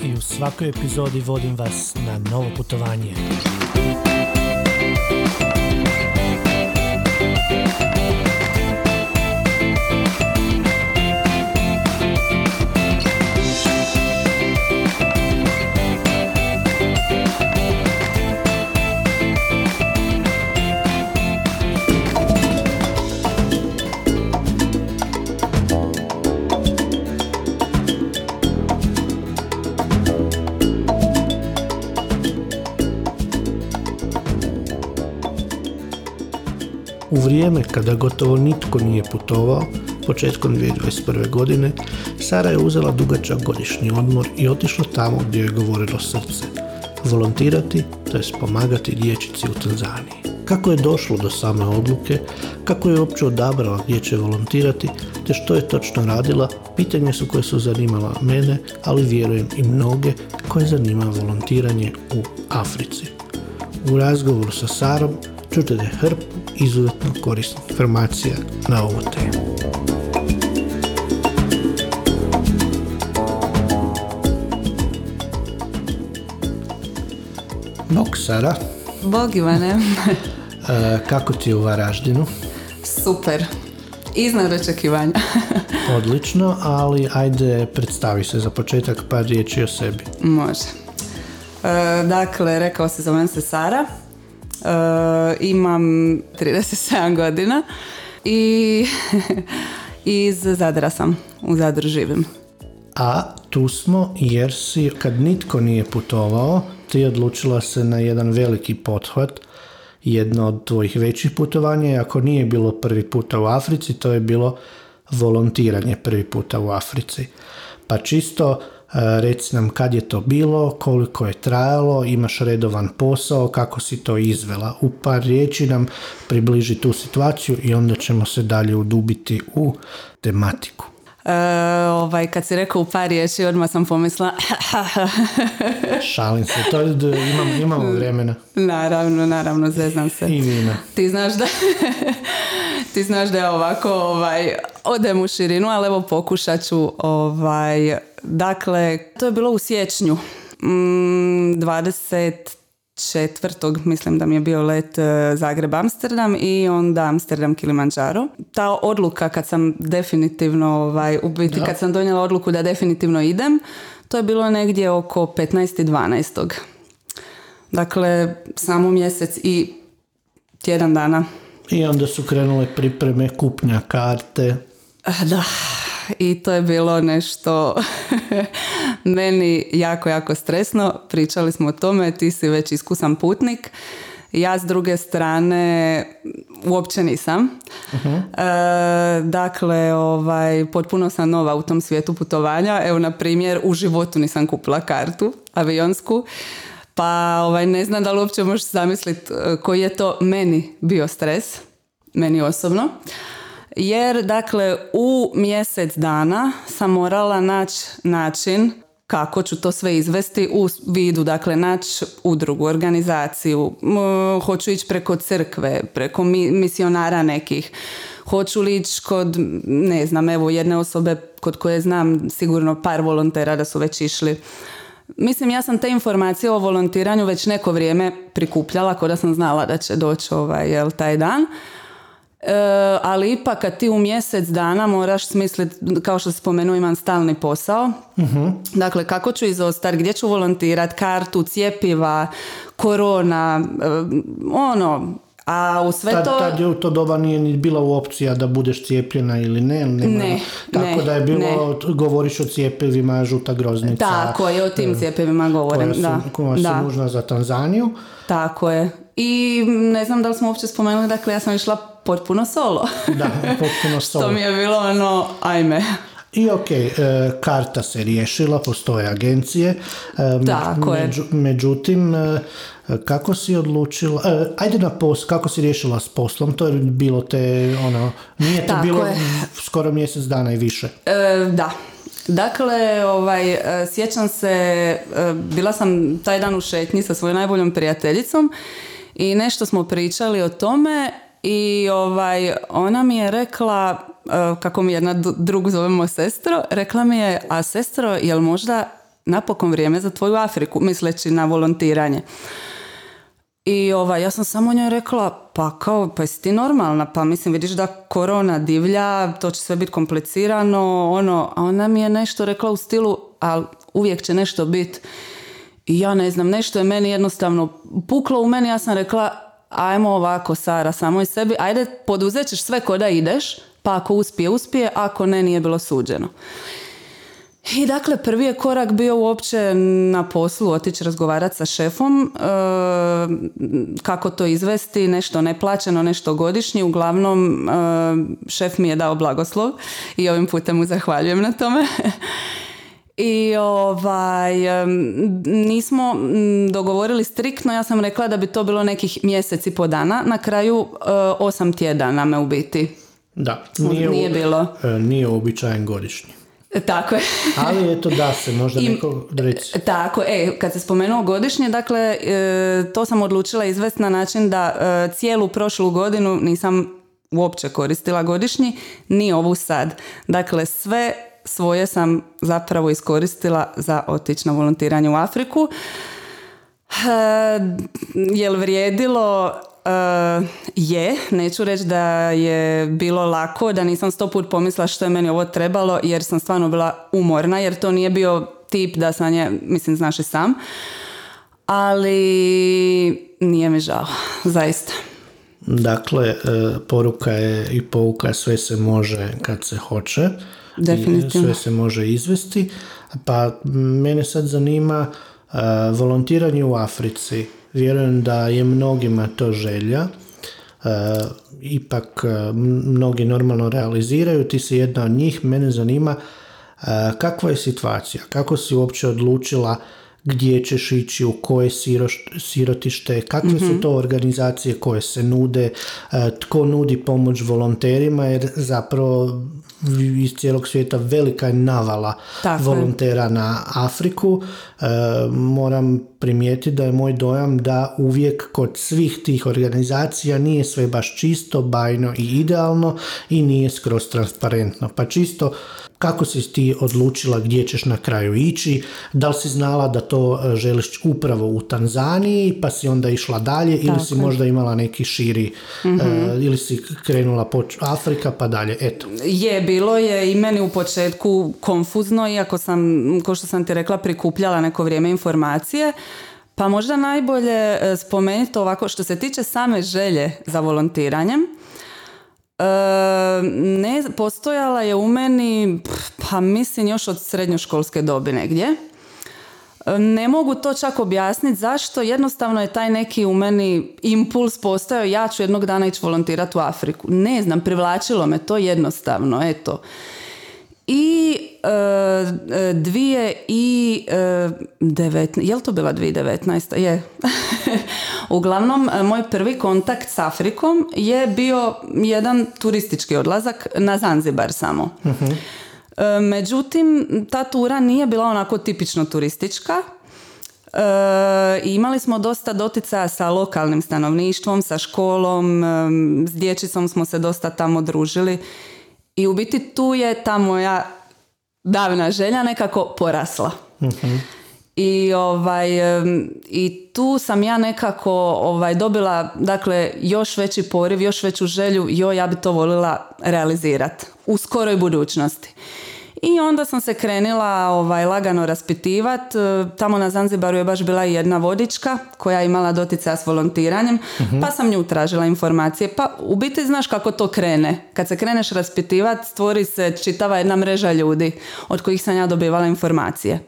i u svakoj epizodi vodim vas na novo putovanje. Vrijeme kada gotovo nitko nije putovao, početkom 2021. godine, Sara je uzela dugačak godišnji odmor i otišla tamo gdje je govorilo srce. Volontirati, to je pomagati dječici u Tanzaniji. Kako je došlo do same odluke, kako je uopće odabrala gdje će volontirati, te što je točno radila, pitanje su koje su zanimala mene, ali vjerujem i mnoge koje zanima volontiranje u Africi. U razgovoru sa Sarom čujete hrpu izuzetno korisnih informacija na ovu temu. Bog Sara, Bog Ivane. e, kako ti je u Varaždinu? Super. Iznad očekivanja. Odlično, ali ajde predstavi se za početak par riječi o sebi. Može. E, dakle, rekao se, zovem se Sara. E, imam 37 godina i iz Zadra sam. U Zadru živim. A tu smo jer si, kad nitko nije putovao, ti odlučila se na jedan veliki pothvat, jedno od tvojih većih putovanja i ako nije bilo prvi puta u Africi, to je bilo volontiranje prvi puta u Africi. Pa čisto reci nam kad je to bilo, koliko je trajalo, imaš redovan posao, kako si to izvela. U par riječi nam približi tu situaciju i onda ćemo se dalje udubiti u tematiku. E, ovaj, kad si rekao u par riječi, odmah sam pomislila Šalim se, to imam, imamo vremena. naravno, naravno, zeznam se. I vina. Ti znaš da ti znaš da je ovako ovaj, odem u širinu, ali evo pokušat ću ovaj, dakle, to je bilo u siječnju mm, 24. mislim da mi je bio let e, Zagreb-Amsterdam i onda Amsterdam-Kilimanjaro. Ta odluka kad sam definitivno, ovaj, u biti kad sam donijela odluku da definitivno idem, to je bilo negdje oko 15.12. Dakle, samo mjesec i tjedan dana. I onda su krenule pripreme, kupnja karte. Ah, Da, i to je bilo nešto meni jako, jako stresno. Pričali smo o tome, ti si već iskusan putnik. Ja s druge strane uopće nisam. E, dakle, ovaj, potpuno sam nova u tom svijetu putovanja. Evo, na primjer, u životu nisam kupila kartu avionsku. Pa ovaj, ne znam da li uopće možeš zamisliti e, koji je to meni bio stres, meni osobno. Jer, dakle, u mjesec dana sam morala naći način kako ću to sve izvesti u vidu, dakle, naći udrugu, organizaciju, hoću ići preko crkve, preko mi- misionara nekih, hoću li ići kod, ne znam, evo, jedne osobe kod koje znam sigurno par volontera da su već išli. Mislim, ja sam te informacije o volontiranju već neko vrijeme prikupljala, kao da sam znala da će doći ovaj, jel, taj dan. E, ali ipak kad ti u mjesec dana moraš smisliti, kao što spomenuo, imam stalni posao. Dakle, kako ću izostati, gdje ću volontirat, kartu, cijepiva, korona, e, ono, a u sve Tad, to... tad je u to doba nije ni bila u opcija da budeš cijepljena ili ne. nema- Ne, Tako ne, da je bilo, ne. govoriš o cijepivima, žuta groznica. Tako je, o tim cijepivima govorim. koja su, da, koja su da. nužna za Tanzaniju. Tako je. I ne znam da li smo uopće spomenuli, dakle ja sam išla potpuno solo. Da, potpuno Što solo. mi je bilo ono, ajme. I ok, e, karta se riješila, postoje agencije. e, Tako je. među- Međutim, e, kako si odlučila, e, ajde na pos, kako si riješila s poslom, to je bilo te, ono, nije to Tako bilo je. skoro mjesec dana i više. E, da. Dakle, ovaj, sjećam se, bila sam taj dan u šetnji sa svojom najboljom prijateljicom i nešto smo pričali o tome i ovaj, ona mi je rekla, kako mi jedna drugu zovemo sestro, rekla mi je, a sestro, jel možda napokon vrijeme za tvoju Afriku, misleći na volontiranje. I ovaj, ja sam samo njoj rekla, pa kao, pa jesi ti normalna, pa mislim, vidiš da korona divlja, to će sve biti komplicirano, ono, a ona mi je nešto rekla u stilu, ali uvijek će nešto biti. Ja ne znam, nešto je meni jednostavno puklo u meni, ja sam rekla, ajmo ovako, Sara, samo i sebi, ajde, poduzet ćeš sve ko da ideš, pa ako uspije, uspije, ako ne, nije bilo suđeno. I dakle, prvi je korak bio uopće na poslu otići razgovarati sa šefom e, kako to izvesti, nešto neplaćeno, nešto godišnje. Uglavnom, e, šef mi je dao blagoslov i ovim putem mu zahvaljujem na tome. I ovaj, nismo dogovorili striktno, ja sam rekla da bi to bilo nekih mjeseci po dana, na kraju e, osam tjedana me u biti. Da, nije, nije bilo. Nije običajen godišnji. Tako je. Ali eto da se možda I, neko reći. Tako, e, kad se spomenuo godišnje, dakle, e, to sam odlučila izvesti na način da e, cijelu prošlu godinu nisam uopće koristila godišnji, ni ovu sad. Dakle, sve svoje sam zapravo iskoristila za otići na volontiranje u Afriku. E, jel vrijedilo Uh, je, neću reći da je bilo lako, da nisam sto put pomislila što je meni ovo trebalo, jer sam stvarno bila umorna, jer to nije bio tip da sam je, mislim, znaš sam. Ali nije mi žao, zaista. Dakle, e, poruka je i pouka sve se može kad se hoće. Definitivno. sve se može izvesti. Pa mene sad zanima e, volontiranje u Africi Vjerujem da je mnogima to želja. E, ipak e, mnogi normalno realiziraju, ti si jedna od njih. Mene zanima kakva je situacija, kako si uopće odlučila gdje ćeš ići, u koje sirotište, kakve su mhm. to organizacije koje se nude, tko nudi pomoć volonterima, jer zapravo iz cijelog svijeta velika je navala volontera na Afriku. E, moram primijetiti da je moj dojam da uvijek kod svih tih organizacija nije sve baš čisto, bajno i idealno i nije skroz transparentno. Pa čisto kako si ti odlučila gdje ćeš na kraju ići? Da li si znala da to e, želiš upravo u Tanzaniji pa si onda išla dalje ili si možda imala neki širi mm ili si krenula po Afrika pa dalje? Eto. Je, bilo je i meni u početku konfuzno iako sam, ko što sam ti rekla, prikupljala neko vrijeme informacije. Pa možda najbolje e, spomenuti ovako što se tiče same želje za volontiranjem ne, postojala je u meni, pa mislim još od srednjoškolske dobi negdje. Ne mogu to čak objasniti zašto, jednostavno je taj neki u meni impuls postojao, ja ću jednog dana ići volontirati u Afriku. Ne znam, privlačilo me to jednostavno, eto. I e, dvije i e, devet, je li to bila 2019? Je. Uglavnom, e, moj prvi kontakt s Afrikom je bio jedan turistički odlazak na Zanzibar samo. uh Međutim, ta tura nije bila onako tipično turistička. E, imali smo dosta dotica sa lokalnim stanovništvom, sa školom, s dječicom smo se dosta tamo družili i u biti tu je ta moja davna želja nekako porasla. uh I, ovaj, I tu sam ja nekako ovaj, dobila dakle, još veći poriv, još veću želju, jo, ja bi to volila realizirati u skoroj budućnosti. I onda sam se krenila ovaj, lagano raspitivat. Tamo na Zanzibaru je baš bila jedna vodička koja je imala dotica s volontiranjem, mhm. pa sam nju tražila informacije. Pa u biti znaš kako to krene. Kad se kreneš raspitivat, stvori se čitava jedna mreža ljudi od kojih sam ja dobivala informacije.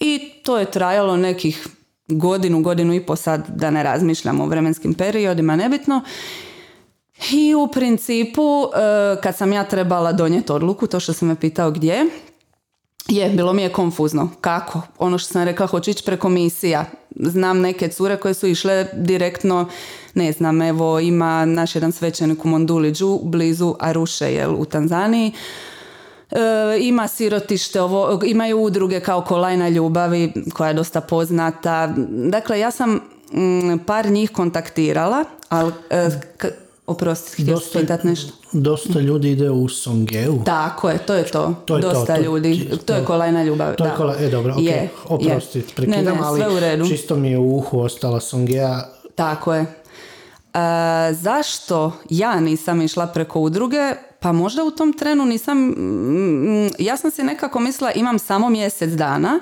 I to je trajalo nekih godinu, godinu i po sad da ne razmišljamo o vremenskim periodima, nebitno. I u principu, e, kad sam ja trebala donijeti odluku, to što sam me pitao gdje, je, bilo mi je konfuzno. Kako? Ono što sam rekla, hoću ići preko misija. Znam neke cure koje su išle direktno, ne znam, evo ima naš jedan svećenik u Monduliđu, blizu Aruše, jel, u Tanzaniji. E, ima sirotište, ovo, imaju udruge kao Kolajna ljubavi koja je dosta poznata. Dakle, ja sam mm, par njih kontaktirala, ali... E, Oprosti, htio Dosta, pitat nešto. dosta ljudi ide u Songeu. Tako je, to je to. To je to, Dosta to- ljudi. To, je kolajna ljubav. To je da. kola, e dobro, ok, Je, oprosti, je. prekidam, ne, ne, ali u redu. čisto mi je u uhu ostala Songea. Tako je. E, zašto ja nisam išla preko udruge? Pa možda u tom trenu nisam, mm, ja sam si nekako mislila imam samo mjesec dana,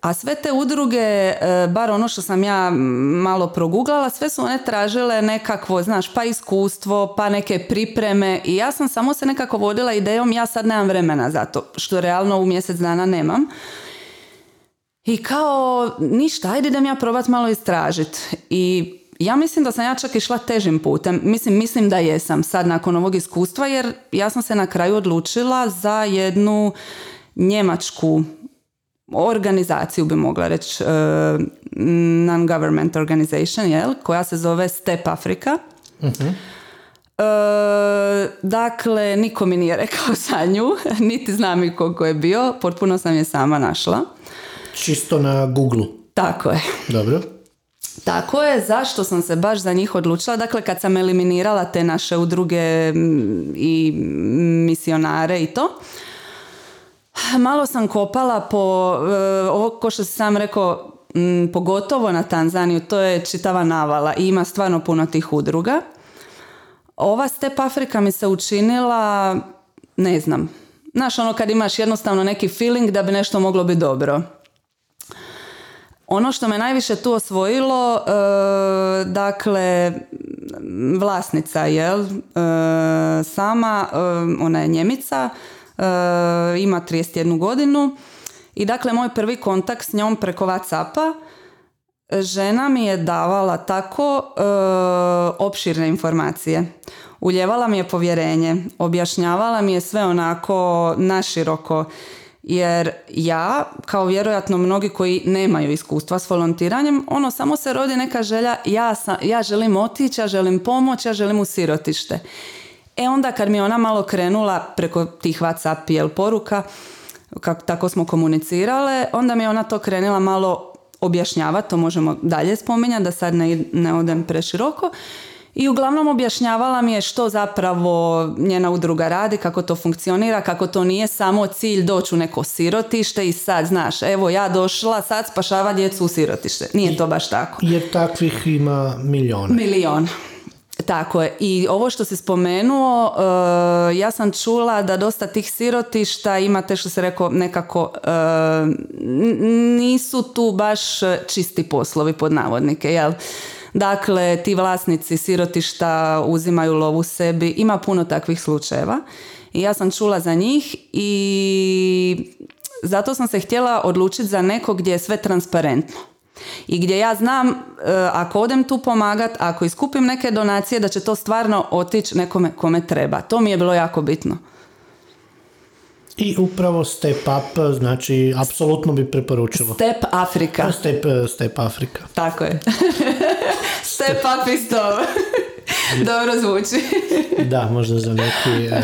a sve te udruge, e, bar ono što sam ja malo proguglala, sve su one tražile nekakvo, znaš, pa iskustvo, pa neke pripreme i ja sam samo se nekako vodila idejom ja sad nemam vremena za to, što realno u mjesec dana nemam. I kao, ništa, ajde idem ja probat malo istražit. I ja mislim da sam ja čak išla težim putem. Mislim, mislim da jesam sad nakon ovog iskustva, jer ja sam se na kraju odlučila za jednu njemačku organizaciju bi mogla reći uh, non-government organization, jel, koja se zove Step Africa. E, dakle, niko mi nije rekao za nju, niti znam i koliko je bio, potpuno sam je sama našla. Čisto na Google. Tako je. Dobro. Tako je, zašto sam se baš za njih odlučila? Dakle, kad sam eliminirala te naše udruge i misionare i to, malo sam kopala po, e, ovo ko što sam rekao, mm, pogotovo na Tanzaniju, to je čitava navala i ima stvarno puno tih udruga. Ova Step Afrika mi se učinila, ne znam, znaš ono kad imaš jednostavno neki feeling da bi nešto moglo biti dobro. Ono što me najviše tu osvojilo, e, dakle, vlasnica, jel, e, sama, ona je Njemica, ima 31 godinu i dakle, moj prvi kontakt s njom preko Whatsappa, žena mi je davala tako e, opširne informacije. Uljevala mi je povjerenje, objašnjavala mi je sve onako naširoko, jer ja, kao vjerojatno mnogi koji nemaju iskustva s volontiranjem, ono samo se rodi neka želja, ja, sam, ja želim otići, ja želim pomoć, ja želim u sirotište. E onda kad mi je ona malo krenula preko tih Whatsapp jel poruka, kako tako smo komunicirale, onda mi je ona to krenula malo objašnjavati, to možemo dalje spominjati, da sad ne, ne odem preširoko. I uglavnom objašnjavala mi je što zapravo njena udruga radi, kako to funkcionira, kako to nije samo cilj doći u neko sirotište i sad, znaš, evo ja došla sad spašava djecu u sirotište. Nije to baš tako. Jer takvih ima milijone. Milion. Tako je. I ovo što si spomenuo, e, ja sam čula da dosta tih sirotišta imate što se rekao nekako e, n- nisu tu baš čisti poslovi pod navodnike, jel? Dakle, ti vlasnici sirotišta uzimaju lovu sebi, ima puno takvih slučajeva. I ja sam čula za njih i zato sam se htjela odlučiti za neko gdje je sve transparentno. I gdje ja znam, e, ako odem tu pomagat, ako iskupim neke donacije, da će to stvarno otići nekome kome treba. To mi je bilo jako bitno. I upravo Step Up, znači, apsolutno bi preporučila. Step Afrika. Step, step Afrika. Tako je. Step up is to. Dobro zvuči. Da, možda za neki e,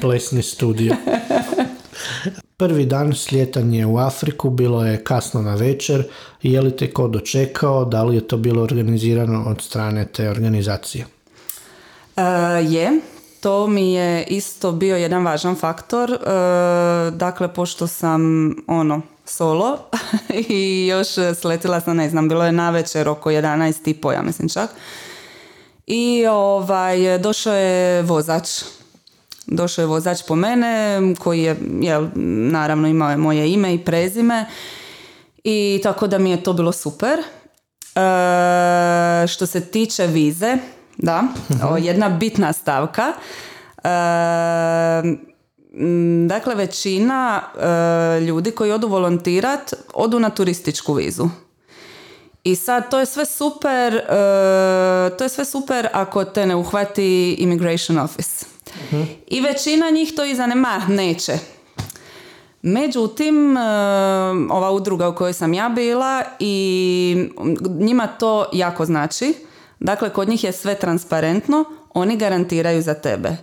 plesni studio. Prvi dan slijetanje u Afriku bilo je kasno na večer. Je li te ko dočekao? Da li je to bilo organizirano od strane te organizacije? E, je, to mi je isto bio jedan važan faktor. E, dakle, pošto sam ono, solo i još sletila sam, ne znam, bilo je na večer oko 11 i po, ja mislim čak. I ovaj, došao je vozač. Došao je vozač po mene koji je, jel, naravno imao je moje ime i prezime i tako da mi je to bilo super. E, što se tiče vize, da, o, jedna bitna stavka. E, dakle, većina e, ljudi koji odu volontirat, odu na turističku vizu. I sad to je sve super, e, to je sve super ako te ne uhvati immigration office. I većina njih to i zanema, neće. Međutim, e, ova udruga u kojoj sam ja bila i njima to jako znači. Dakle, kod njih je sve transparentno, oni garantiraju za tebe.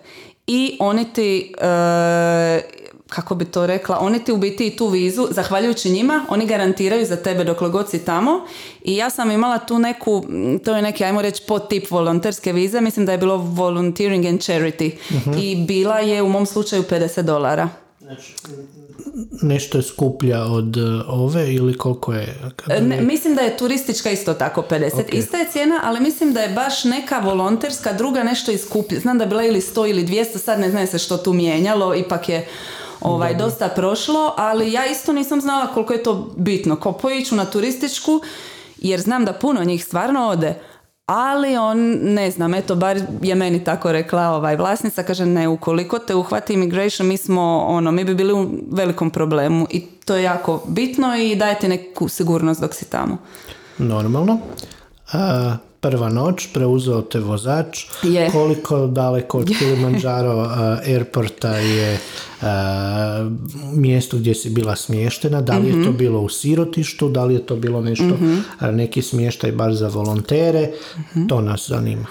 I oni ti e, kako bi to rekla, oni ti u biti i tu vizu, zahvaljujući njima, oni garantiraju za tebe dok god si tamo i ja sam imala tu neku, to je neki, ajmo reći, podtip volonterske vize, mislim da je bilo volunteering and charity Mhm. i bila je u mom slučaju 50 dolara. Znači, nešto je skuplja od e, ove ili koliko je? E, Ne, mislim da je turistička isto tako 50. Ok. Ista je cijena, ali mislim da je baš neka volonterska druga nešto iskuplja. Znam da je bila ili 100 ili 200, sad ne znam se što tu mijenjalo, ipak je ovaj, dosta prošlo, ali ja isto nisam znala koliko je to bitno. Ko poiću na turističku, jer znam da puno njih stvarno ode, ali on, ne znam, eto, bar je meni tako rekla ovaj vlasnica, kaže ne, ukoliko te uhvati immigration, mi smo, ono, mi bi bili u velikom problemu i to je jako bitno i daje ti neku sigurnost dok si tamo. Normalno. A, prva noć, preuzeo te vozač. Je. Koliko daleko od Kilimanjaro a, airporta je a, mjesto gdje si bila smještena? Da li je Mhm. to bilo u sirotištu? Da li je to bilo nešto, a, neki smještaj bar za volontere? Mhm. To nas zanima.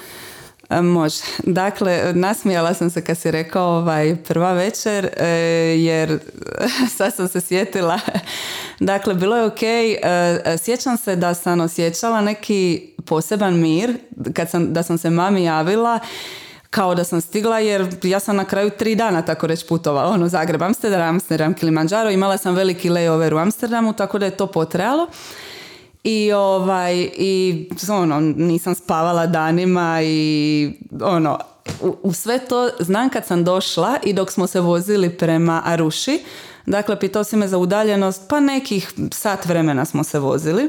E, Može. Dakle, nasmijala sam se kad si rekao ovaj, prva večer, e, jer sad sam se sjetila. Dakle, bilo je ok. e, Sjećam se da sam osjećala neki poseban mir kad sam, da sam se mami javila kao da sam stigla jer ja sam na kraju tri dana tako reći putovala, ono Zagreb, Amsterdam, Amsterdam, Kilimanjaro, imala sam veliki layover u Amsterdamu, tako da je to potrajalo. I ovaj, i ono, nisam spavala danima i ono, u, u sve to znam kad sam došla i dok smo se vozili prema Aruši, dakle pitao si me za udaljenost, pa nekih sat vremena smo se vozili.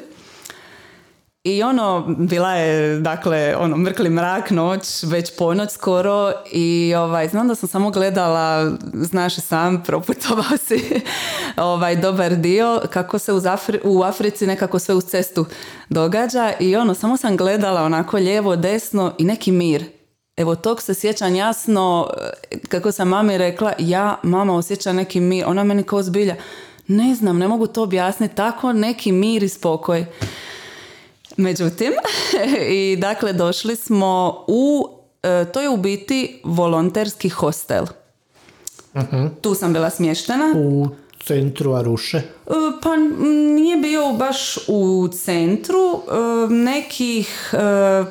I ono, bila je, dakle, ono, mrkli mrak, noć, već ponoć skoro i ovaj, znam da sam samo gledala, znaš i sam, proputovao si ovaj, dobar dio, kako se uz Afri- u Africi nekako sve uz cestu događa i ono, samo sam gledala onako lijevo, desno i neki mir. Evo tog se sjećam jasno, kako sam mami rekla, ja, mama, osjećam neki mir, ona meni kao zbilja, ne znam, ne mogu to objasniti, tako neki mir i spokoj. Međutim, i dakle došli smo u, e, to je u biti volonterski hostel. Tu sam bila smještena. U centru Aruše. E, Pa nije bio baš u centru, e, nekih,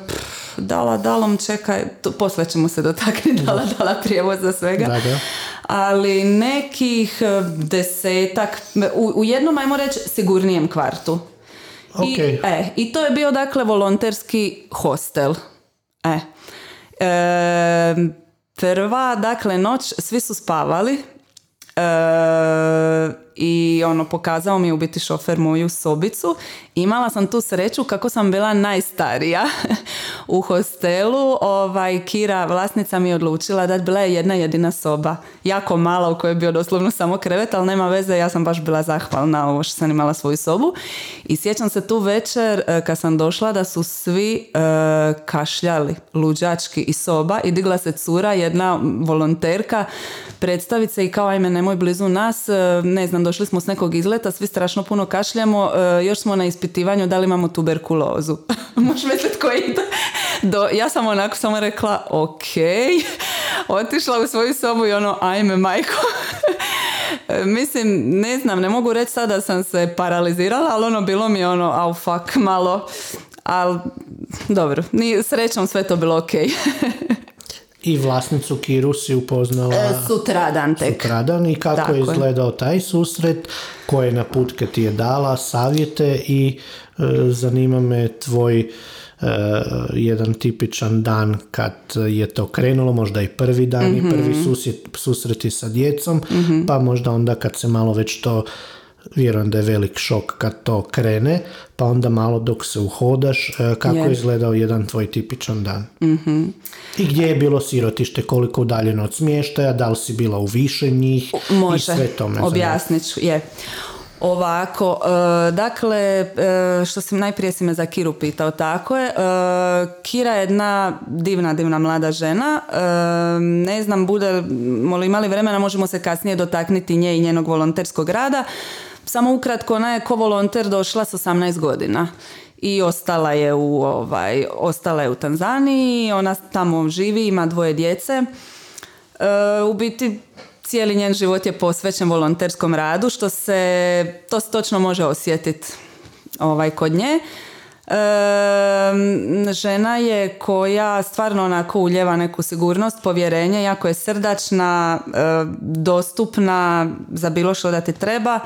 pff, dala dalom čekaj, tu, poslije ćemo se dotaknuti dala dala prijevoz za svega. Da, da. Ali nekih desetak, u, u jednom, ajmo reći, sigurnijem kvartu. I, Ok. e, I to je bio dakle volonterski hostel. E. E, prva, dakle, noć, svi su spavali. E, I ono, pokazao mi u biti šofer moju sobicu. Imala sam tu sreću kako sam bila najstarija u hostelu. Ovaj, Kira, vlasnica mi je odlučila da bila je jedna jedina soba. Jako mala u kojoj je bio doslovno samo krevet, ali nema veze, ja sam baš bila zahvalna ovo što sam imala svoju sobu. I sjećam se tu večer e, kad sam došla da su svi e, kašljali luđački iz soba i digla se cura, jedna volonterka, predstavit se i kao ajme nemoj blizu nas, e, ne znam, došli smo s nekog izleta, svi strašno puno kašljamo, e, još smo na ispitivanju da li imamo tuberkulozu. Možeš misliti koji ide? Do, ja sam onako samo rekla, ok, otišla u svoju sobu i ono, ajme majko. Mislim, ne znam, ne mogu reći sada da sam se paralizirala, ali ono bilo mi ono, au fuck, malo, ali dobro, ni, srećom sve to bilo ok. I vlasnicu Kiru si upoznala Sutradan tek. sutradan i kako Tako je izgledao taj susret, koje naputke ti je dala, savjete i e, zanima me tvoj e, jedan tipičan dan kad je to krenulo, možda i prvi dan i prvi Mhm. susjet, susreti sa djecom, pa možda onda kad se malo već to vjerujem da je velik šok kad to krene, pa onda malo dok se uhodaš, e, kako Je. izgledao jedan tvoj tipičan dan. I gdje je bilo sirotište, koliko udaljeno od smještaja, da li si bila u više njih Može, i sve to me zanima. objasnit ću, je. Ovako, e, dakle, e, što si najprije si me za Kiru pitao, tako je. E, Kira je jedna divna, divna mlada žena. Ne znam, bude li imali vremena, možemo se kasnije dotakniti nje i njenog volonterskog rada. Samo ukratko, ona je ko volonter došla s 18 godina i ostala je u, ovaj, ostala je u Tanzaniji, ona tamo živi, ima dvoje djece. E, u biti cijeli njen život je posvećen volonterskom radu, što se, to se točno može osjetiti ovaj, kod nje. žena je koja stvarno onako uljeva neku sigurnost, povjerenje, jako je srdačna, dostupna za bilo što da ti treba.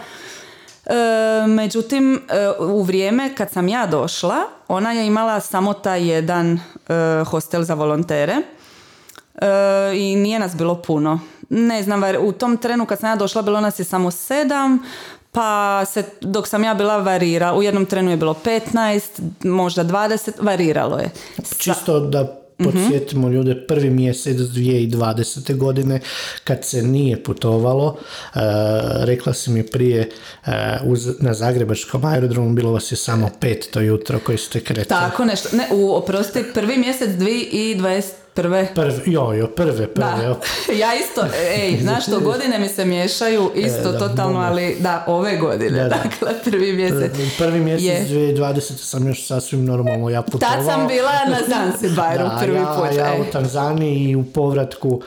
Međutim, u vrijeme kad sam ja došla, ona je imala samo taj jedan hostel za volontere i nije nas bilo puno ne znam, u tom trenu kad sam ja došla bilo nas je samo sedam, pa se, dok sam ja bila varira, u jednom trenu je bilo 15, možda 20, variralo je. Čisto da podsjetimo ljude, prvi mjesec 2020. godine kad se nije putovalo, uh, rekla si mi prije uh, uz, na Zagrebačkom aerodromu bilo vas je samo pet to jutro koji ste kretali. Tako nešto, ne, u, oprosti, prvi mjesec 2020 Prve? Prve, jo, jo, prve, prve. Da. ja isto, ej, znaš što, godine mi se miješaju isto e, totalno, ali da, ove godine, dakle, prvi mjesec. Prvi mjesec je. 2020 sam još sasvim normalno ja putovao. Tad sam bila na Zanzibaru prvi ja, put. Ja u Tanzaniji i u povratku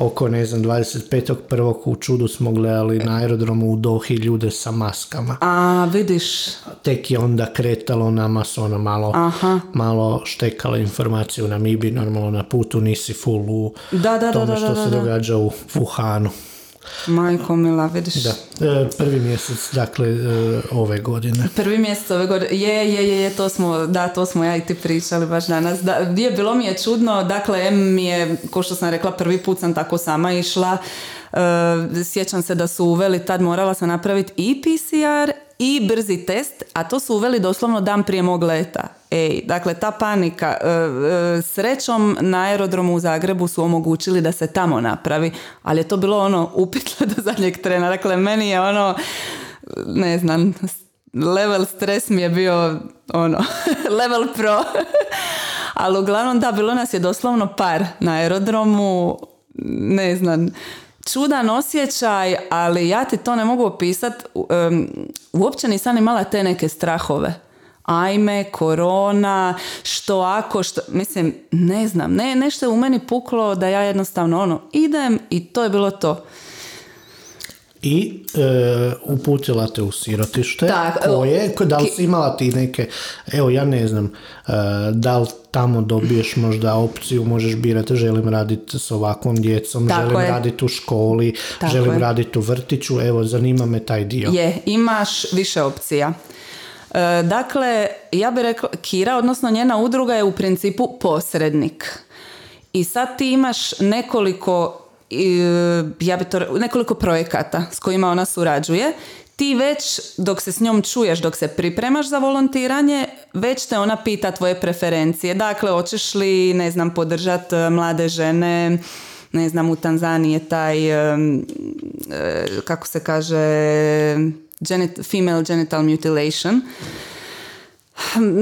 oko, ne znam, 25.1. u čudu smo gledali na aerodromu u Dohi ljude sa maskama. A, vidiš. Tek je onda kretalo nama su ono malo, Aha. malo štekalo informaciju na Mibi, normalno na putu nisi full u da, da, tome što se događa u Wuhanu. Majko mila, vidiš. Da, e, prvi mjesec, dakle, e, ove godine. Prvi mjesec ove godine, je, je, je, to smo, da, to smo ja i ti pričali baš danas. Da, je, bilo mi je čudno, dakle, M mi je, ko što sam rekla, prvi put sam tako sama išla, e, sjećam se da su uveli, tad morala sam napraviti i PCR i brzi test, a to su uveli doslovno dan prije mog leta. Ej, dakle, ta panika, e, e, srećom na aerodromu u Zagrebu su omogućili da se tamo napravi, ali je to bilo ono upitno do zadnjeg trena. Dakle, meni je ono, ne znam, level stres mi je bio ono, level pro. ali uglavnom da, bilo nas je doslovno par na aerodromu, ne znam, čudan osjećaj, ali ja ti to ne mogu opisati. uopće nisam imala te neke strahove. Ajme, korona, što ako, što, mislim, ne znam, ne, nešto je u meni puklo da ja jednostavno ono, idem i to je bilo to i e, uputila te u sirotište tak, koje, da li si imala ti neke, evo ja ne znam, e, da li tamo dobiješ možda opciju, možeš birati želim raditi s ovakvom djecom, želim raditi u školi, želim raditi u vrtiću, evo zanima me taj dio. Je, imaš više opcija. E, dakle, ja bih rekla, Kira, odnosno njena udruga je u principu posrednik. I sad ti imaš nekoliko ja bi to, nekoliko projekata s kojima ona surađuje. Ti već dok se s njom čuješ, dok se pripremaš za volontiranje, već te ona pita tvoje preferencije. Dakle, hoćeš li, ne znam, podržati e, mlade žene, ne znam, u Tanzaniji je taj, e, kako se kaže, female genital mutilation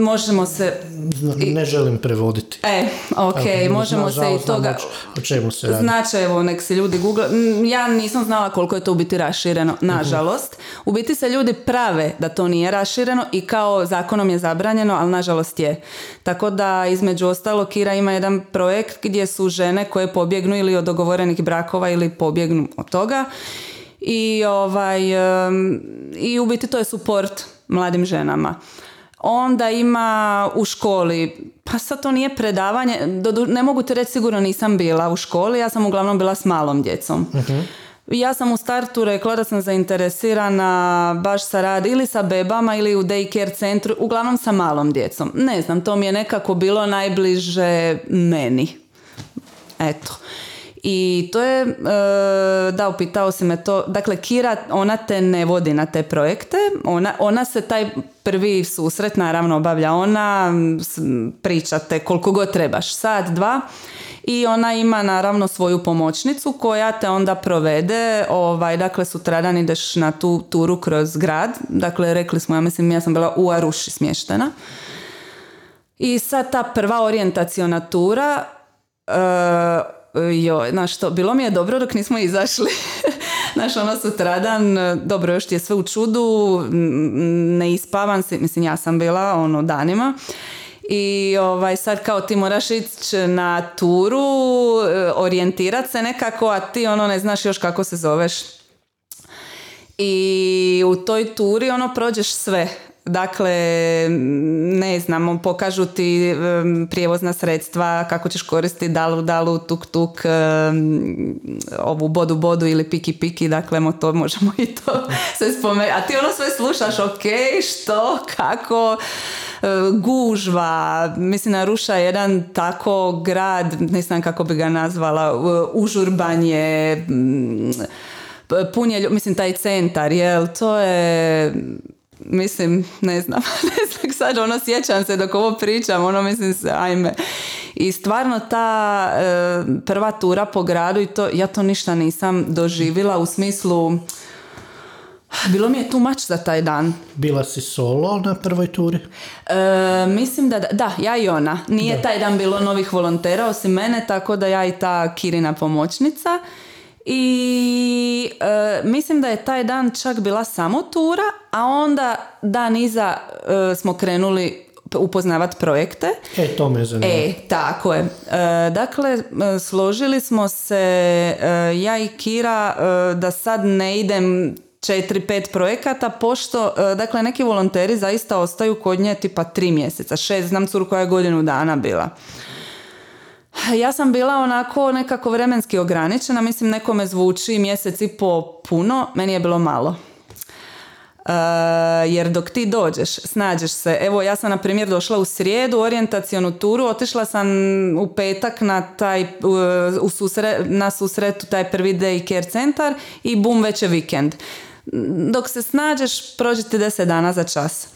možemo se... Ne želim prevoditi. E, ok, možemo se i toga... O čemu se radi. Znači, evo, nek se ljudi google... Ja nisam znala koliko je to u biti rašireno, mhm. nažalost. U biti se ljudi prave da to nije rašireno i kao zakonom je zabranjeno, ali nažalost je. Tako da, između ostalo, Kira ima jedan projekt gdje su žene koje pobjegnu ili od dogovorenih brakova ili pobjegnu od toga. I, ovaj, i u biti to je suport mladim ženama. Onda ima u školi, pa sad to nije predavanje, ne mogu ti reći sigurno nisam bila u školi, ja sam uglavnom bila s malom djecom. uh Ja sam u startu rekla da sam zainteresirana baš sa rad ili sa bebama ili u daycare centru, uglavnom sa malom djecom. Ne znam, to mi je nekako bilo najbliže meni. Eto. I to je, e, da, upitao si me to, dakle Kira, ona te ne vodi na te projekte, ona, ona se taj prvi susret naravno obavlja ona, pričate koliko god trebaš, sat, dva, i ona ima naravno svoju pomoćnicu koja te onda provede, ovaj, dakle sutradan ideš na tu turu kroz grad, dakle rekli smo, ja mislim, ja sam bila u Aruši smještena. I sad ta prva orijentaciona tura, uh, joj, znaš što, bilo mi je dobro dok nismo izašli. znaš, ono sutradan, dobro, još ti je sve u čudu, ne ispavan si, mislim, ja sam bila, ono, danima. i ovaj, sad kao ti moraš ići na turu, e, orijentirati se nekako, a ti ono ne znaš još kako se zoveš. I u toj turi ono prođeš sve. Dakle, ne znam, pokažu ti prijevozna sredstva, kako ćeš koristiti dalu, dalu, tuk, tuk, ovu bodu, bodu ili piki, piki, dakle, to možemo i to sve spomenuti. A ti ono sve slušaš, ok, što, kako, e, gužva, mislim, naruša jedan tako grad, ne znam kako bi ga nazvala, užurbanje, punje, mislim, taj centar, jel, to je mislim, ne znam, ne znam sad, ono, sjećam se dok ovo pričam, ono, mislim se, ajme. I stvarno ta e, prva tura po gradu i to, ja to ništa nisam doživila u smislu, bilo mi je tu mač za taj dan. Bila si solo na prvoj turi? E, mislim da, da, ja i ona. Nije taj dan bilo novih volontera osim mene, tako da ja i ta Kirina pomoćnica i e, mislim da je taj dan čak bila samo tura, a onda dan iza e, smo krenuli upoznavati projekte. E, to me zanima. E, tako je. E, dakle, složili smo se, ja i Kira, da sad ne idem četiri, pet projekata, pošto, dakle, neki volonteri zaista ostaju kod nje tipa tri mjeseca, šest, znam curu koja je godinu dana bila. Ja sam bila onako nekako vremenski ograničena, mislim nekome zvuči mjesec i po puno, meni je bilo malo. Uh, jer dok ti dođeš, snađeš se. Evo ja sam na primjer došla u srijedu orijentacionu turu, otišla sam u petak na taj u susre, na susretu taj prvi day care centar i bum već je vikend. Dok se snađeš prođete deset dana za čas.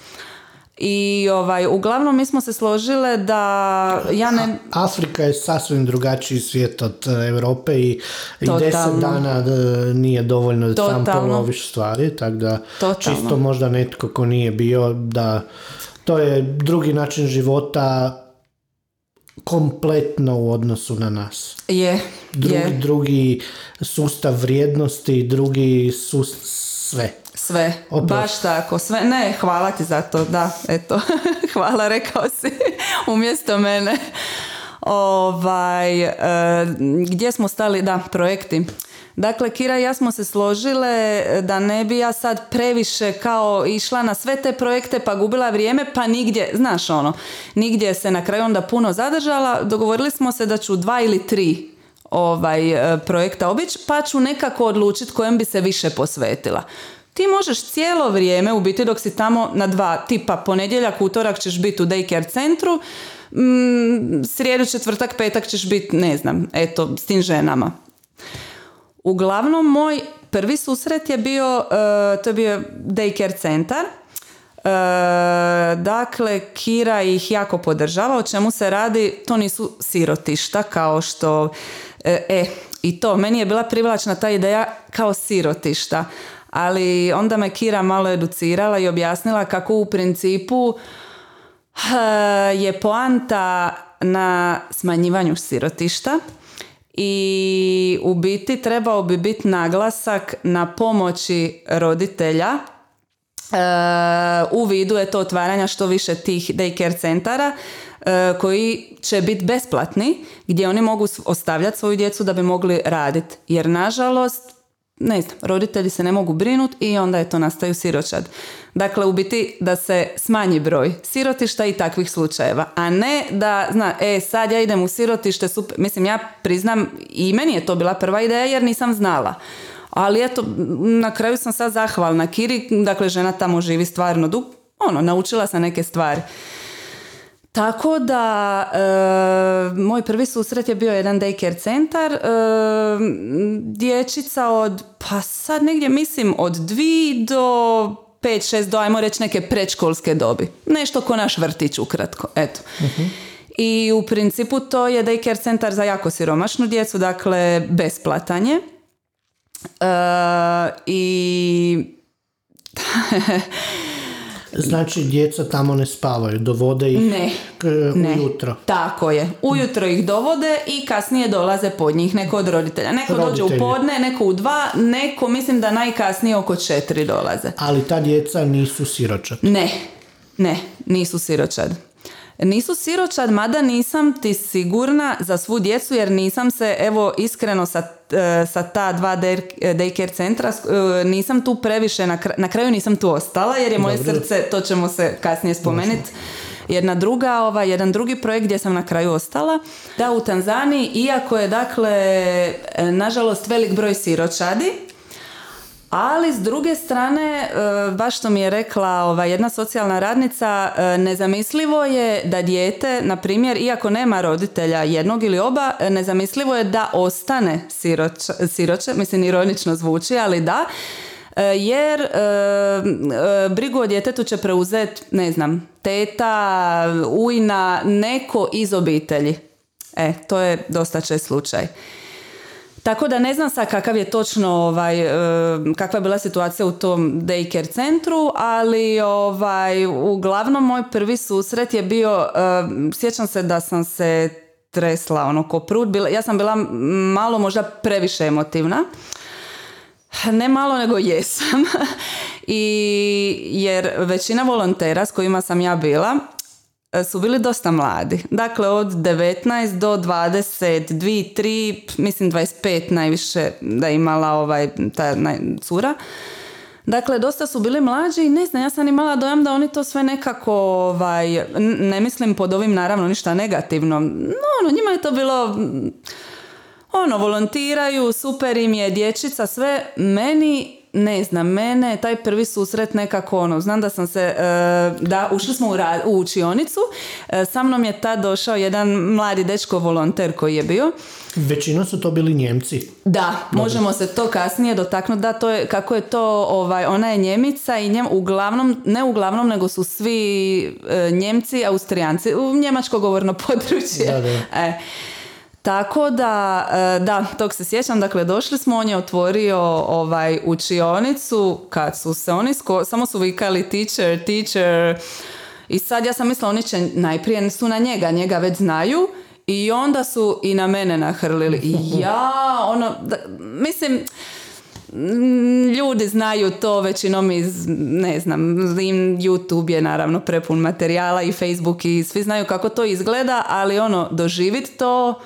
I ovaj, uglavnom mi smo se složile da ja ne... Afrika je sasvim drugačiji svijet od e, Europe i, i deset dana e, nije dovoljno da sam poloviš stvari, tako da čisto možda netko ko nije bio da to je drugi način života kompletno u odnosu na nas. Je, drugi, je. drugi sustav vrijednosti, drugi sustav sve. Sve, baš tako, sve, ne, hvala ti za to, da, eto, hvala, rekao si, umjesto mene. Ovaj, e, gdje smo stali, da, projekti. Dakle, Kira i ja smo se složile da ne bi ja sad previše kao išla na sve te projekte pa gubila vrijeme pa nigdje, znaš ono, nigdje se na kraju onda puno zadržala. Dogovorili smo se da ću dva ili tri ovaj, e, projekta obići pa ću nekako odlučiti kojem bi se više posvetila. Ti možeš cijelo vrijeme, u biti dok si tamo na dva tipa ponedjeljak, utorak ćeš biti u daycare centru, mm, srijedu, četvrtak, petak ćeš biti, ne znam, eto, s tim ženama. Uglavnom, moj prvi susret je bio, uh, to je bio daycare centar, Uh, dakle, Kira ih jako podržava. O čemu se radi? To nisu sirotišta kao što... E, e, i to, meni je bila privlačna ta ideja kao sirotišta ali onda me Kira malo educirala i objasnila kako u principu je poanta na smanjivanju sirotišta i u biti trebao bi biti naglasak na pomoći roditelja eh, u vidu je to otvaranja što više tih daycare centara eh, koji će biti besplatni gdje oni mogu ostavljati svoju djecu da bi mogli raditi jer nažalost ne znam, roditelji se ne mogu brinuti i onda je to nastaju siročad. Dakle, u biti da se smanji broj sirotišta i takvih slučajeva, a ne da, zna, e, sad ja idem u sirotište, super, mislim, ja priznam, i meni je to bila prva ideja jer nisam znala. Ali eto, na kraju sam sad zahvalna Kiri, dakle, žena tamo živi stvarno dug, ono, naučila sam neke stvari. Tako da, e, moj prvi susret je bio jedan daycare centar, e, dječica od, pa sad negdje mislim od dvi do 5-6 do, ajmo reći, neke predškolske dobi. Nešto ko naš vrtić ukratko, eto. uh I u principu to je daycare centar za jako siromašnu djecu, dakle besplatan je. E, I Znači djeca tamo ne spavaju, dovode ih ne, ne. ujutro. Tako je. Ujutro ih dovode i kasnije dolaze pod njih neko od roditelja. Neko dođe u podne, neko u dva, neko mislim da najkasnije oko četiri dolaze. Ali ta djeca nisu siročad. Ne, ne, nisu siročad. Nisu siročad, mada nisam ti sigurna za svu djecu jer nisam se, evo iskreno sa, e, sa ta dva daycare centra, e, nisam tu previše, na, na kraju nisam tu ostala jer je moje srce, to ćemo se kasnije spomenuti, jedna druga, ovaj, jedan drugi projekt gdje sam na kraju ostala. Da, u Tanzaniji, iako je dakle, nažalost, velik broj siročadi, ali s druge strane, e, baš što mi je rekla ova, jedna socijalna radnica, e, nezamislivo je da dijete, na primjer, iako nema roditelja jednog ili oba, e, nezamislivo je da ostane siroče, siroče, mislim ironično zvuči, ali da, jer brigu o djetetu će preuzeti, ne znam, teta, ujna, neko iz obitelji. E, to je dosta čest slučaj. Tako da ne znam sad kakav je točno ovaj, e, kakva je bila situacija u tom daycare centru, ali ovaj, uglavnom moj prvi susret je bio, e, sjećam se da sam se tresla ono ko prut, bila, ja sam bila malo možda previše emotivna. Ne malo, nego jesam. I jer većina volontera s kojima sam ja bila su bili dosta mladi. Dakle, od 19 do 20, 2, 3, mislim 25 najviše da je imala ovaj, ta cura. Dakle, dosta su bili mlađi i ne znam, ja sam imala dojam da oni to sve nekako, ovaj, ne mislim pod ovim naravno ništa negativno, no, ono, njima je to bilo, ono, volontiraju, super im je, dječica, sve, meni ne znam, mene taj prvi susret nekako ono, znam da sam se, e, da ušli smo u, u učionicu, e, sa mnom je tad došao jedan mladi dečko volonter koji je bio. Većinom su to bili Njemci. Da, možemo se to kasnije dotaknuti, da to je, kako je to, ovaj, ona je Njemica i njem, uglavnom, ne uglavnom, nego su svi e, Njemci, Austrijanci, u njemačko govorno područje. Da, da. E, tako da, e, da, tog se sjećam, dakle došli smo, on je otvorio ovaj učionicu kad su se oni, sko, samo su vikali teacher, teacher i sad ja sam mislila oni će najprije su na njega, njega već znaju i onda su i na mene nahrlili. Ja, ono, da, mislim, ljudi znaju to većinom iz, ne znam, YouTube je naravno prepun materijala i Facebook i svi znaju kako to izgleda, ali ono, doživit to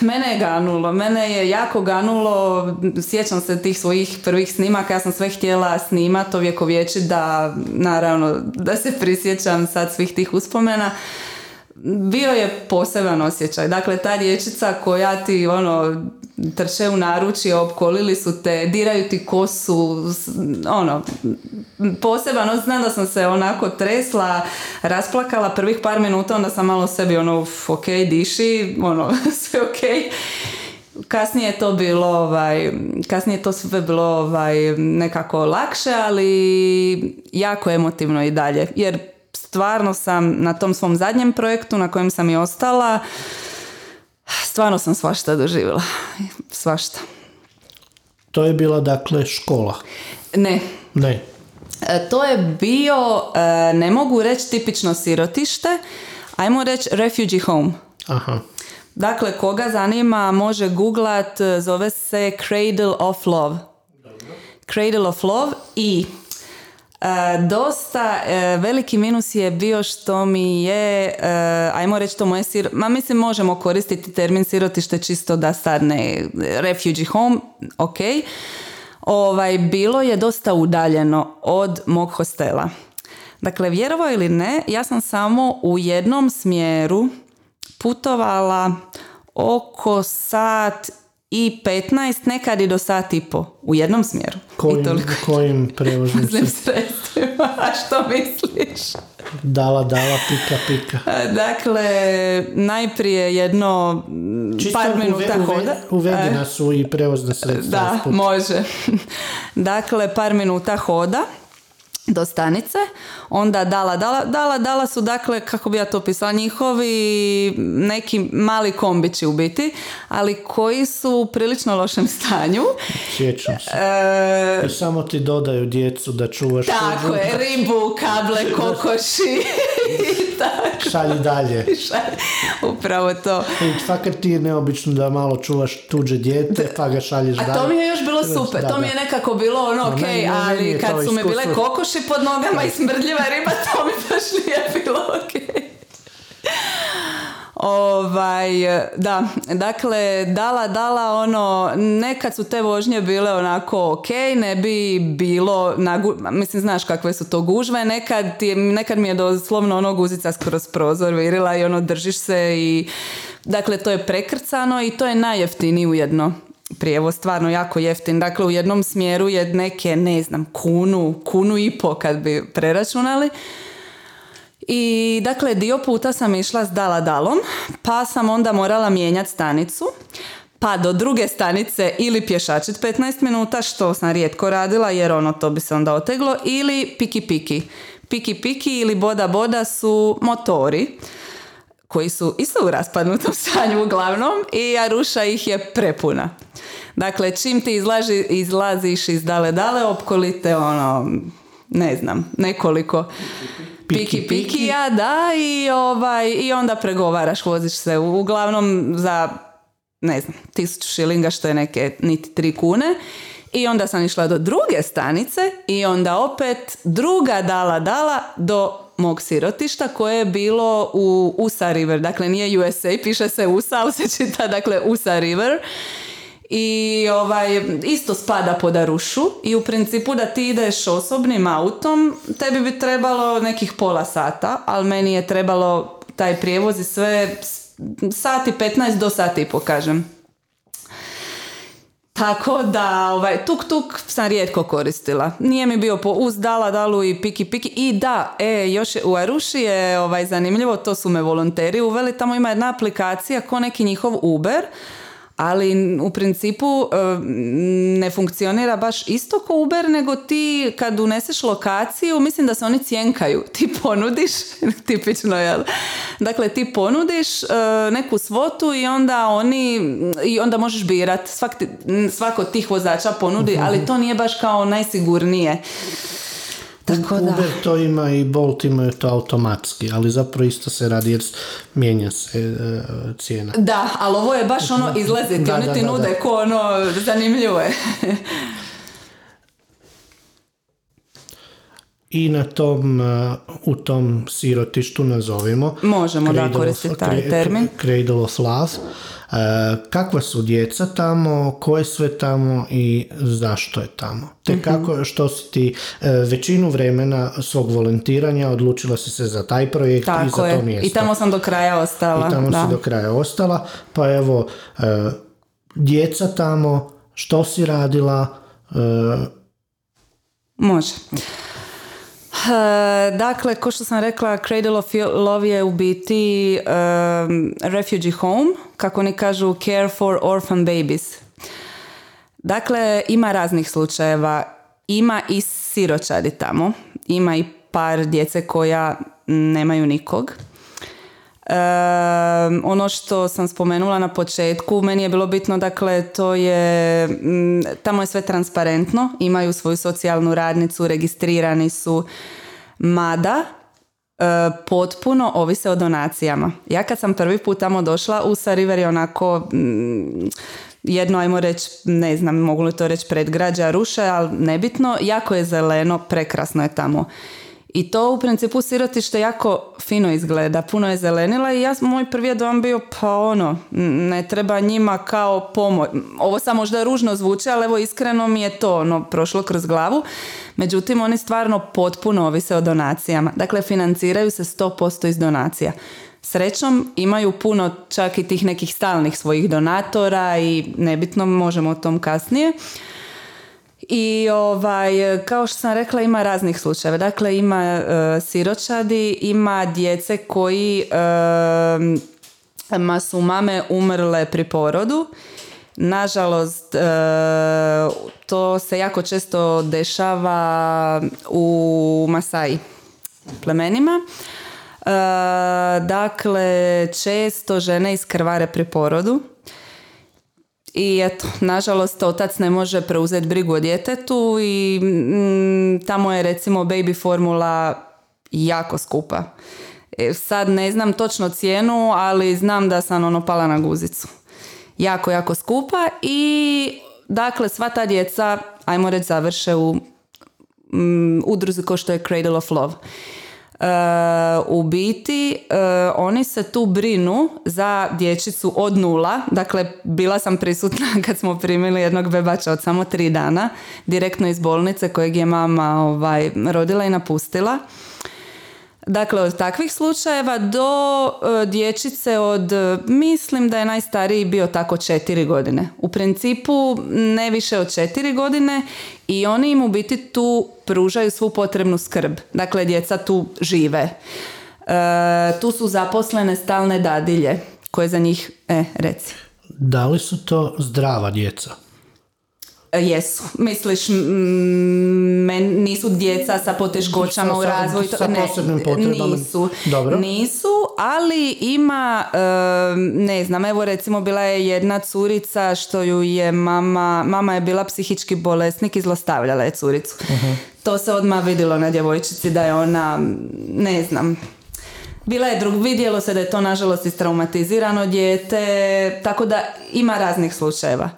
Mene je ganulo, mene je jako ganulo, sjećam se tih svojih prvih snimaka, ja sam sve htjela snimati, vječi da, naravno, da se prisjećam sad svih tih uspomena. Bio je poseban osjećaj, dakle ta dječica koja ti ono trče u naručje, opkolili su te, diraju ti kosu, ono, poseban, znam da sam se onako tresla, rasplakala prvih par minuta, onda sam malo sebi ono, ok, diši, ono, sve ok. Kasnije je to bilo, ovaj, kasnije to sve bilo ovaj, nekako lakše, ali jako emotivno i dalje, jer stvarno sam na tom svom zadnjem projektu na kojem sam i ostala, stvarno sam svašta doživjela. Svašta. To je bila dakle škola? Ne. Ne. E, to je bio, e, ne mogu reći tipično sirotište, ajmo reći refugee home. Aha. Dakle, koga zanima može googlat, zove se Cradle of Love. Cradle of Love i E, dosta e, veliki minus je bio što mi je, e, ajmo reći to moje sir, ma mislim možemo koristiti termin sirotište čisto da sad ne, refugee home, ok. Ovaj, bilo je dosta udaljeno od mog hostela. Dakle, vjerovo ili ne, ja sam samo u jednom smjeru putovala oko sat i 15, nekad i do sat i po u jednom smjeru. Kojim, I kojim prevoznicima? sredstvima, a što misliš? Dala, dala, pika, pika. Dakle, najprije jedno Čisto par minuta uve, hoda. Uvedi nas su i prevozne sredstva. Da, može. dakle, par minuta hoda do stanice, onda dala, dala, dala, dala su dakle, kako bi ja to pisala, njihovi neki mali kombići u biti, ali koji su u prilično lošem stanju. Sjećam se. E, I samo ti dodaju djecu da čuvaš Tako je, ribu, kable, kokoši tako. Šalji dalje. Upravo to. I fakat ti je neobično da malo čuvaš tuđe dijete, pa ga šalješ dalje. A to mi je još bilo super. to mi je nekako bilo ono, ok, ali kad su me bile kokoši pod nogama i smrdljiva riba, to mi baš nije bilo okej. Ovaj, da, dakle, dala, dala ono, nekad su te vožnje bile onako ok, ne bi bilo, nagu, mislim, znaš kakve su to gužve, nekad, ti, nekad mi je doslovno ono guzica skroz prozor virila i ono držiš se i, dakle, to je prekrcano i to je najjeftiniji ujedno prijevoz stvarno jako jeftin. Dakle, u jednom smjeru je neke, ne znam, kunu, kunu i po kad bi preračunali. I dakle, dio puta sam išla s dala dalom, pa sam onda morala mijenjati stanicu, pa do druge stanice ili pješačit 15 minuta, što sam rijetko radila jer ono to bi se onda oteglo, ili piki piki. Piki piki ili boda boda su motori koji su isto u raspadnutom stanju uglavnom i Aruša ih je prepuna. Dakle, čim ti izlaži, izlaziš iz dale dale, opkolite ono, ne znam, nekoliko piki piki, ja da i ovaj i onda pregovaraš, voziš se uglavnom za ne znam, tisuću šilinga što je neke niti tri kune. I onda sam išla do druge stanice i onda opet druga dala dala do mog sirotišta koje je bilo u USA River, dakle nije USA, piše se USA, ali se čita dakle USA River i ovaj, isto spada pod Arušu i u principu da ti ideš osobnim autom tebi bi trebalo nekih pola sata, ali meni je trebalo taj prijevoz i sve sati 15 do sati pokažem. Tako da, ovaj, tuk tuk sam rijetko koristila. Nije mi bio po uz dala dalu i piki piki. I da, e, još je, u Aruši je ovaj, zanimljivo, to su me volonteri uveli, tamo ima jedna aplikacija ko neki njihov Uber, ali u principu e, ne funkcionira baš isto ko Uber, nego ti kad uneseš lokaciju, mislim da se oni cjenkaju. Ti ponudiš, tipično jel? Dakle, ti ponudiš e, neku svotu i onda oni, i onda možeš birat. Svak, svako tih vozača ponudi, mhm. ali to nije baš kao najsigurnije. Tako da. Uber to ima i Bolt imaju to automatski, ali zapravo isto se radi jer mijenja se e, cijena. Da, ali ovo je baš ono izlaziti, oni ti nude ko ono zanimljivo je. I na tom, e, u tom sirotištu nazovimo. Možemo da koristiti taj termin. Cradle of Love kakva su djeca tamo, ko je sve tamo i zašto je tamo. Te mhm. kako, što si ti e, većinu vremena svog volontiranja odlučila si se za taj projekt Tako i za je. to mjesto. I tamo sam do kraja ostala. I tamo da. si do kraja ostala. Pa evo, e, djeca tamo, što si radila? Može. Dakle, ko što sam rekla, Cradle of Love je u biti um, refugee home, kako oni kažu care for orphan babies. Dakle, ima raznih slučajeva. Ima i siročadi tamo. Ima i par djece koja nemaju nikog. Ono što sam spomenula na početku, meni je bilo bitno, dakle, to je, tamo je sve transparentno, imaju svoju socijalnu radnicu, registrirani su, mada e, potpuno ovise o donacijama. Ja kad sam prvi put tamo došla, u River je onako jedno, ajmo reći, ne znam, mogu li to reći predgrađa, ruše, ali nebitno, jako je zeleno, prekrasno je tamo. I to u principu sirotište jako fino izgleda, puno je zelenila i ja, moj prvi dom bio pa ono, ne treba njima kao pomoć. Ovo sam možda ružno zvuči, ali evo iskreno mi je to ono, prošlo kroz glavu. Međutim, oni stvarno potpuno ovise o donacijama. Dakle, financiraju se 100% iz donacija. Srećom imaju puno čak i tih nekih stalnih svojih donatora i nebitno možemo o tom kasnije. I ovaj, kao što sam rekla ima raznih slučajeva. Dakle ima uh, siročadi, ima djece koji uh, ma su mame umrle pri porodu. Nažalost, uh, to se jako često dešava u Masai plemenima. Dakle, često žene iskrvare pri porodu i eto, nažalost, otac ne može preuzeti brigu o djetetu i mm, tamo je recimo baby formula jako skupa. E, sad ne znam točno cijenu, ali znam da sam ono pala na guzicu. Jako, jako skupa i dakle sva ta djeca, ajmo reći, završe u mm, udruzi kao što je Cradle of Love. E, u biti e, oni se tu brinu za dječicu od nula, dakle bila sam prisutna kad smo primili jednog bebača od samo tri dana, direktno iz bolnice kojeg je mama ovaj, rodila i napustila. Dakle, od takvih slučajeva do e, dječice od, mislim da je najstariji bio tako četiri godine. U principu ne više od četiri godine i oni im u biti tu pružaju svu potrebnu skrb. Dakle, djeca tu žive. E, tu su zaposlene stalne dadilje koje za njih, e, reci. Da li su to zdrava djeca? E, jesu. Misliš, men, nisu djeca sa poteškoćama u razvoju? Sa posebnim potrebama? Nisu. Dobro. Nisu, ali ima, ne znam, evo recimo bila je jedna curica što ju je mama, mama je bila psihički bolesnik i zlostavljala je curicu. uh To se odmah vidjelo na djevojčici da je ona, ne znam, bila je drug, vidjelo se da je to nažalost istraumatizirano dijete, tako da ima raznih slučajeva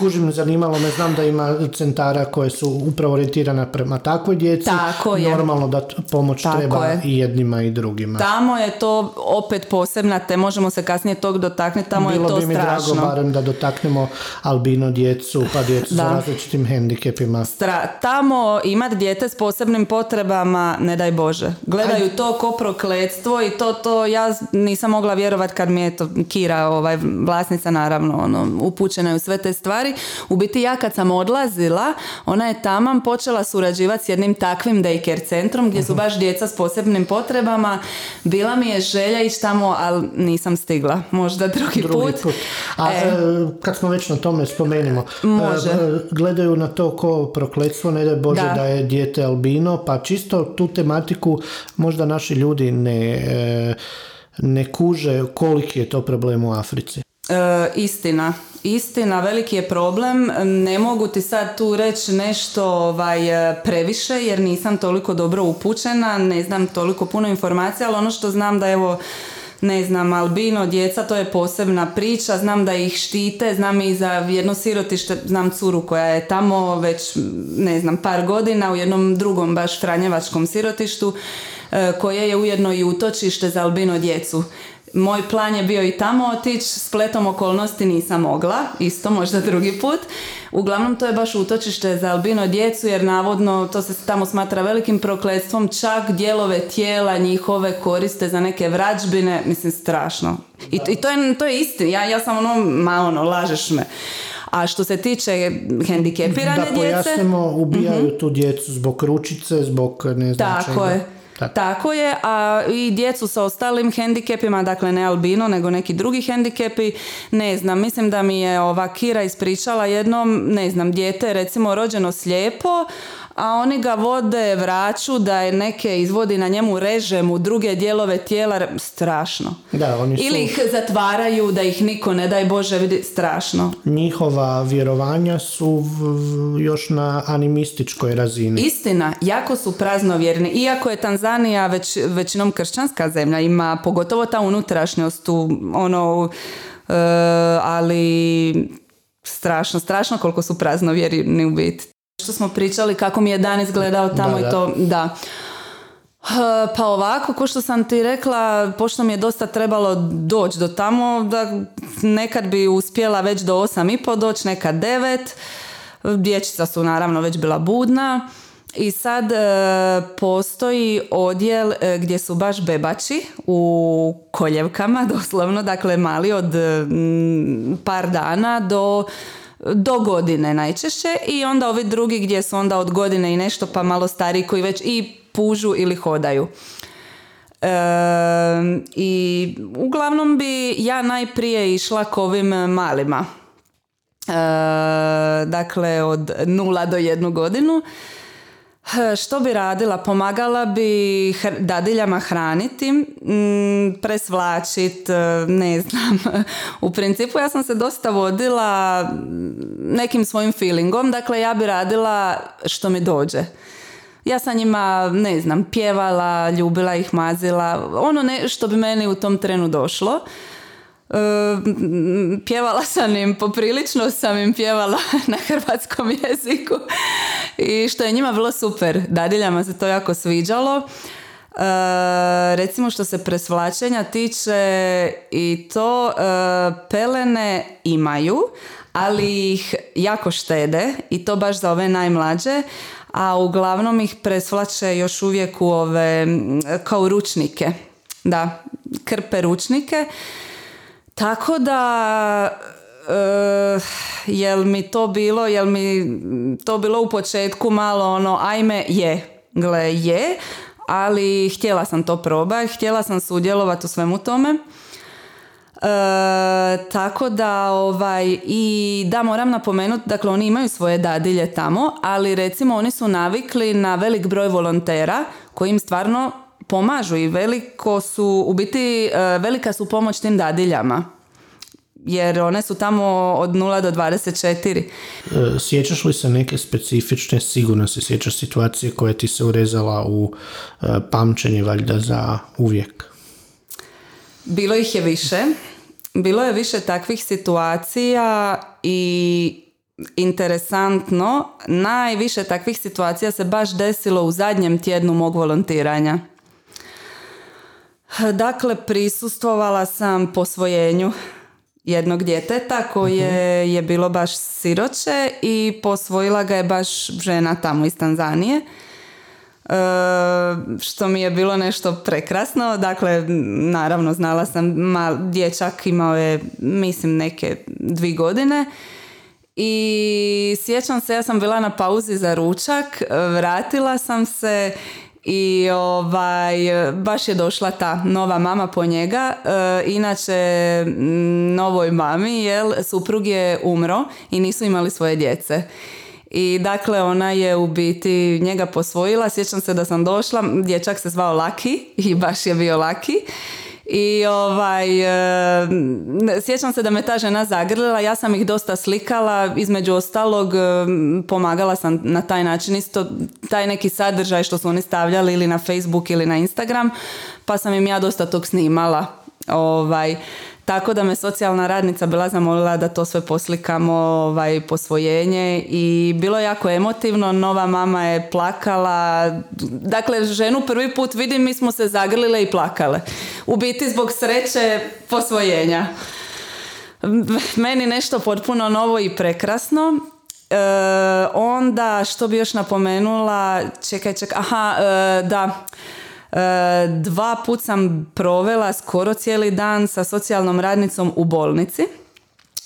kužim, zanimalo me, znam da ima centara koje su upravo orijentirana prema takvoj djeci. Tako je. Normalno da pomoć treba i jednima i drugima. Tamo je to opet posebna te, možemo se kasnije tog dotaknuti, tamo Bilo je to bi mi strašno. drago barem da dotaknemo albino djecu, pa djecu sa različitim hendikepima. Stra- tamo imat dijete s posebnim potrebama, ne daj Bože. Gledaju to ko prokletstvo i to, to ja nisam mogla vjerovati kad mi je to Kira, ovaj, vlasnica naravno, ono, upućena u sve te stvari u biti ja kad sam odlazila, ona je taman počela surađivati s jednim takvim daycare centrom gdje su baš djeca s posebnim potrebama. Bila mi je želja ići tamo, ali nisam stigla. Možda drugi, drugi put. A e. E, kad smo već na tome spomenimo, e, Može. gledaju na to ko prokletstvo, ne da Bože da. da je dijete albino, pa čisto tu tematiku možda naši ljudi ne, ne kuže koliki je to problem u Africi. Istina, istina, veliki je problem. Ne mogu ti sad tu reći nešto ovaj, previše jer nisam toliko dobro upućena, ne znam toliko puno informacija, ali ono što znam da evo ne znam, albino djeca, to je posebna priča, znam da ih štite, znam i za jedno sirotište, znam curu koja je tamo već, ne znam, par godina u jednom drugom baš franjevačkom sirotištu, e, koje je ujedno i utočište za albino djecu. Moj plan je bio i tamo otići, spletom okolnosti nisam mogla, isto možda drugi put. Uglavnom to je baš utočište za albino djecu jer navodno to se tamo smatra velikim prokletstvom, čak dijelove tijela njihove koriste za neke vrađbine, mislim strašno. I, i to, je, to je istina, ja, ja sam ono, ma ono, lažeš me. A što se tiče hendikepirane djece... Da pojasnimo, ubijaju uh tu djecu zbog ručice, zbog ne znam Tako je tako. je, a i djecu sa ostalim hendikepima, dakle ne albino, nego neki drugi hendikepi, ne znam, mislim da mi je ova Kira ispričala jednom, ne znam, dijete recimo rođeno slijepo, a oni ga vode vraću da je neke izvodi na njemu reže mu druge dijelove tijela strašno. Da, oni su... Ili ih zatvaraju da ih niko ne daj Bože vidi strašno. Njihova vjerovanja su još na animističkoj razini. Istina, jako su praznovjerni. Iako je Tanzanija već, većinom kršćanska zemlja, ima pogotovo ta unutrašnjost u ono uh, ali strašno, strašno koliko su praznovjerni u biti što smo pričali kako mi je dan izgledao tamo i to, da. Pa ovako, ko što sam ti rekla, pošto mi je dosta trebalo doći do tamo, da nekad bi uspjela već do osam i po doći, nekad devet. Dječica su naravno već bila budna. I sad e, postoji odjel e, gdje su baš bebači u koljevkama, doslovno, dakle mali od par dana do do godine najčešće i onda ovi drugi gdje su onda od godine i nešto pa malo stariji koji već i pužu ili hodaju. E, I uglavnom bi ja najprije išla k ovim malima. E, dakle od nula do jednu godinu što bi radila? Pomagala bi dadiljama hraniti, mm, presvlačit, e, ne znam. U principu ja sam se dosta vodila nekim svojim feelingom, dakle ja bi radila što mi dođe. Ja sam njima, ne znam, pjevala, ljubila ih, mazila, ono ne, što bi meni u tom trenu došlo. Pjevala sam im, poprilično sam im pjevala na hrvatskom jeziku i što je njima bilo super. Dadiljama se to jako sviđalo. E, recimo što se presvlačenja tiče i to e, pelene imaju, ali ih jako štede i to baš za ove najmlađe, a uglavnom ih presvlače još uvijek u ove kao ručnike. Da, krpe ručnike. Tako da Uh, jel mi to bilo, jel mi to bilo u početku malo ono, ajme, je, gle, je, ali htjela sam to probati, htjela sam sudjelovati u svemu tome. E, tako da ovaj i da moram napomenuti dakle oni imaju svoje dadilje tamo ali recimo oni su navikli na velik broj volontera koji im stvarno pomažu i veliko su u biti e, velika su pomoć tim dadiljama jer one su tamo od 0 do 24. E, sjećaš li se neke specifične, sigurno se sjećaš situacije koje ti se urezala u e, pamćenje valjda za uvijek? Bilo ih je više. Bilo je više takvih situacija i interesantno, najviše takvih situacija se baš desilo u zadnjem tjednu mog volontiranja. Dakle, prisustvovala sam posvojenju jednog djeteta koje mhm. je bilo baš siroće i posvojila ga je baš žena tamo iz Tanzanije. E, što mi je bilo nešto prekrasno. Dakle, naravno znala sam, mal, dječak imao je, mislim, neke dvi godine. I sjećam se, ja sam bila na pauzi za ručak, vratila sam se i ovaj, baš je došla ta nova mama po njega. E, inače, novoj mami, jel, suprug je umro i nisu imali svoje djece. I dakle, ona je u biti njega posvojila. Sjećam se da sam došla, dječak se zvao Laki i baš je bio Laki. I ovaj, e, sjećam se da me ta žena zagrlila, ja sam ih dosta slikala, između ostalog pomagala sam na taj način isto taj neki sadržaj što su oni stavljali ili na Facebook ili na Instagram, pa sam im ja dosta tog snimala. Ovaj, tako da me socijalna radnica bila zamolila da to sve poslikamo, ovaj, posvojenje i bilo je jako emotivno, nova mama je plakala, dakle ženu prvi put vidim, mi smo se zagrlile i plakale. U biti zbog sreće posvojenja. Meni nešto potpuno novo i prekrasno. E, onda što bi još napomenula, čekaj, čekaj, aha, e, da, dva put sam provela skoro cijeli dan sa socijalnom radnicom u bolnici.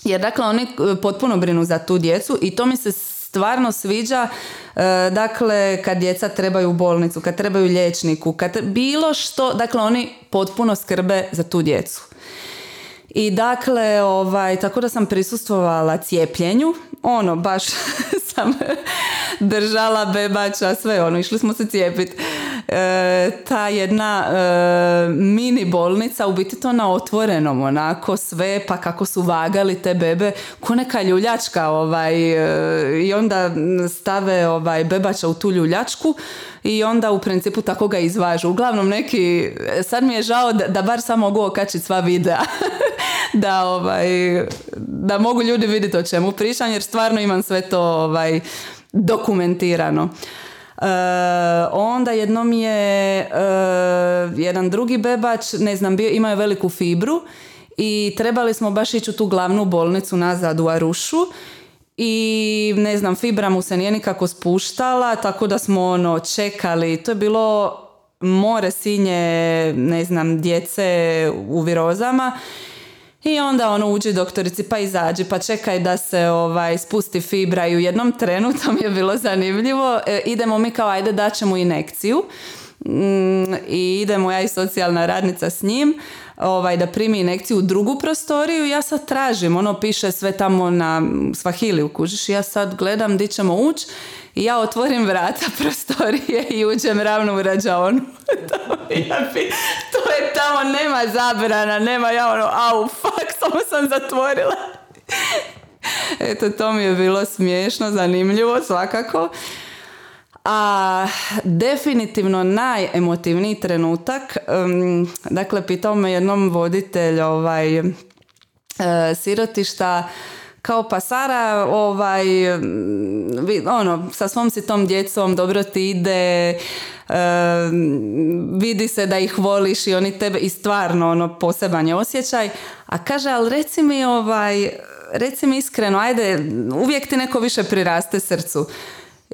Jer dakle oni e, potpuno brinu za tu djecu i to mi se stvarno sviđa e, dakle kad djeca trebaju u bolnicu, kad trebaju liječniku, kad bilo što, dakle oni potpuno skrbe za tu djecu. I dakle, ovaj, tako da sam prisustvovala cijepljenju, ono, baš sam držala bebača, sve ono, išli smo se cijepiti. E, ta jedna e, mini bolnica, u biti to na otvorenom, onako sve, pa kako su vagali te bebe, ko neka ljuljačka, ovaj, e, i onda stave ovaj, bebača u tu ljuljačku i onda u principu tako ga izvažu. Uglavnom neki, sad mi je žao da, da bar sam mogu okačiti sva videa. da, ovaj, da mogu ljudi vidjeti o čemu pričam jer stvarno imam sve to ovaj, dokumentirano. E, onda jednom je e, jedan drugi bebač, ne znam, bio, imao je veliku fibru i trebali smo baš ići u tu glavnu bolnicu nazad u Arušu i ne znam, fibra mu se nije nikako spuštala, tako da smo ono čekali, to je bilo more sinje, ne znam, djece u virozama. I onda ono uđi doktorici pa izađi pa čekaj da se ovaj spusti fibra. I u jednom trenu to je bilo zanimljivo. E, idemo mi kao ajde daćemo inekciju. mm, i idemo ja i socijalna radnica s njim ovaj, da primi inekciju u drugu prostoriju ja sad tražim, ono piše sve tamo na svahili kužiš ja sad gledam di ćemo ući i ja otvorim vrata prostorije i uđem ravno u rađaonu. to je tamo, nema zabrana, nema ja ono, au, fuck, samo sam zatvorila. Eto, to mi je bilo smiješno, zanimljivo svakako. A definitivno najemotivniji trenutak, dakle, pitao me jednom voditelj, ovaj, e, sirotišta kao pa Sara, ovaj, ono, sa svom si tom djecom dobro ti ide, e, vidi se da ih voliš i oni tebe i stvarno ono poseban je osjećaj. A kaže, ali reci mi ovaj, reci mi iskreno, ajde, uvijek ti neko više priraste srcu.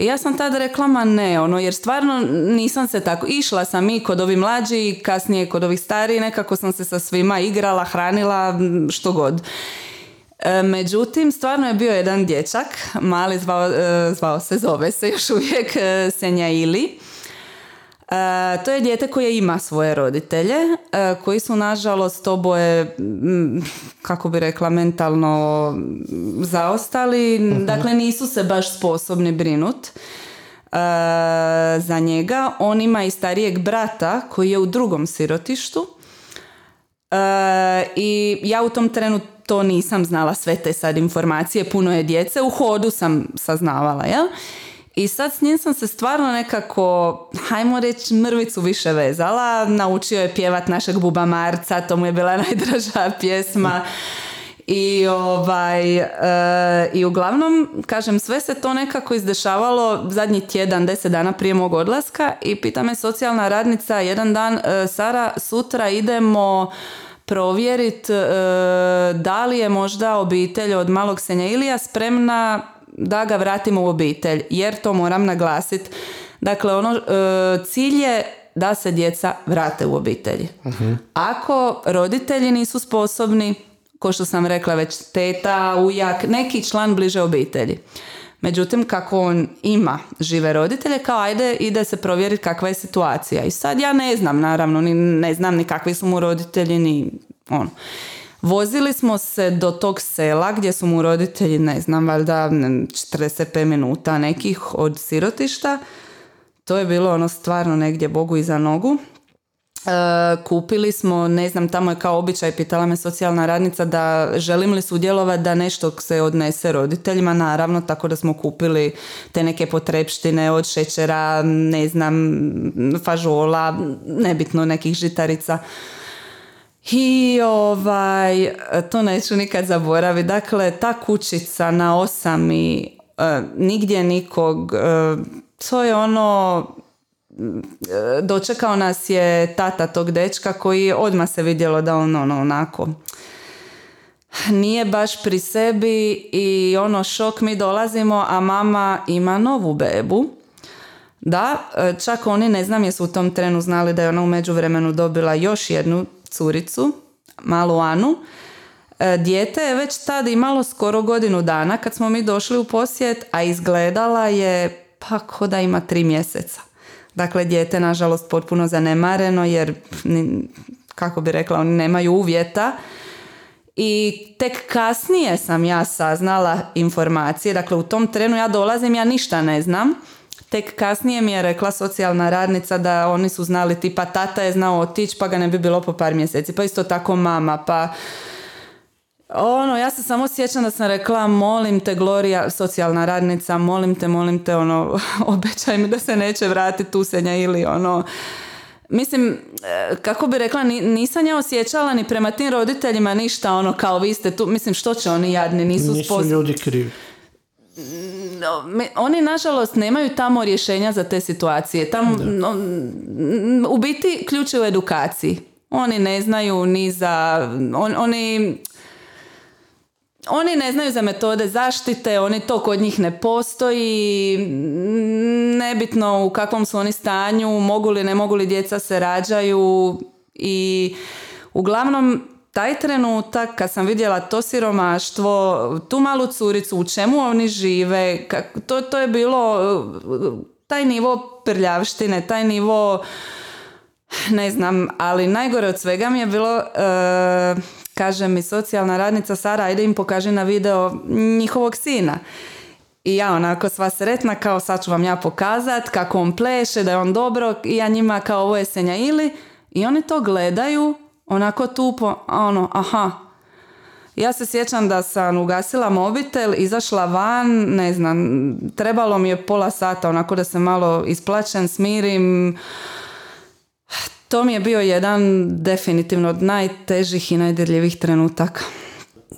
I ja sam tada rekla, ma ne, ono, jer stvarno nisam se tako, išla sam i kod ovih mlađi, kasnije kod ovih stariji, nekako sam se sa svima igrala, hranila, što god. E, međutim, stvarno je bio jedan dječak, mali zvao, e, zvao se, zove se još uvijek e, Senja Ili. To je dijete koje ima svoje roditelje, koji su nažalost oboje, kako bi rekla, mentalno zaostali. Mhm. Dakle, nisu se baš sposobni brinut za njega. On ima i starijeg brata koji je u drugom sirotištu. I ja u tom trenu to nisam znala sve te sad informacije, puno je djece, u hodu sam saznavala, jel? I sad s njim sam se stvarno nekako, hajmo reći, mrvicu više vezala. Naučio je pjevat našeg Buba Marca, to mu je bila najdraža pjesma. I ovaj e, i uglavnom kažem sve se to nekako izdešavalo zadnji tjedan, deset dana prije mog odlaska i pita me socijalna radnica jedan dan e, Sara sutra idemo provjeriti e, da li je možda obitelj od malog senja Ilija spremna da ga vratimo u obitelj, jer to moram naglasiti. Dakle, ono, e, cilj je da se djeca vrate u obitelji. uh Ako roditelji nisu sposobni, ko što sam rekla već, teta, ujak, neki član bliže obitelji. Međutim, kako on ima žive roditelje, kao ajde ide se provjeriti kakva je situacija. I sad ja ne znam, naravno, ni, ne znam ni kakvi su mu roditelji, ni ono. Vozili smo se do tog sela gdje su mu roditelji, ne znam, valjda 45 minuta nekih od sirotišta. To je bilo ono stvarno negdje Bogu iza nogu. E, kupili smo, ne znam, tamo je kao običaj, pitala me socijalna radnica da želim li sudjelovati da nešto se odnese roditeljima, naravno, tako da smo kupili te neke potrepštine od šećera, ne znam, fažola, nebitno nekih žitarica. I ovaj, to neću nikad zaboraviti. Dakle, ta kućica na osam i e, nigdje nikog, e, to je ono, dočekao nas je tata tog dečka koji odmah se vidjelo da on ono onako nije baš pri sebi i ono šok mi dolazimo, a mama ima novu bebu. Da, čak oni ne znam jesu u tom trenu znali da je ona u međuvremenu dobila još jednu curicu, malu Anu. E, dijete je već tad imalo skoro godinu dana kad smo mi došli u posjet, a izgledala je pa ko da ima tri mjeseca. Dakle, dijete nažalost potpuno zanemareno jer, kako bi rekla, oni nemaju uvjeta. I tek kasnije sam ja saznala informacije, dakle u tom trenu ja dolazim, ja ništa ne znam. Tek kasnije mi je rekla socijalna radnica da oni su znali tipa tata je znao otići pa ga ne bi bilo po par mjeseci. Pa isto tako mama pa ono, ja se samo sjećam da sam rekla, molim te, Gloria, socijalna radnica, molim te, molim te, ono, obećaj mi da se neće vratiti tusenja ili ono, Mislim, e, kako bi rekla, nisam ja osjećala ni prema tim roditeljima ništa, ono, kao vi ste tu, mislim, što će oni jadni, nisu Nisu ljudi krivi. Oni, nažalost, nemaju tamo rješenja za te situacije. Tamo, u biti, ključ je u edukaciji. Oni ne znaju ni za... oni oni ne znaju za metode zaštite, oni to kod njih ne postoji, nebitno u kakvom su oni stanju, mogu li, ne mogu li djeca se rađaju i uglavnom taj trenutak kad sam vidjela to siromaštvo, tu malu curicu, u čemu oni žive, to, to je bilo taj nivo prljavštine, taj nivo ne znam, ali najgore od svega mi je bilo e, kaže mi socijalna radnica Sara, ajde im pokaži na video njihovog sina. I ja onako sva sretna, kao sad ću vam ja pokazat kako on pleše, da je on dobro i ja njima kao ovo je senja ili i oni to gledaju onako tupo, ono, aha. Ja se sjećam da sam ugasila mobitel, izašla van, ne znam, trebalo mi je pola sata onako da se malo isplaćem, smirim, to mi je bio jedan definitivno od najtežih i najdirljivih trenutaka.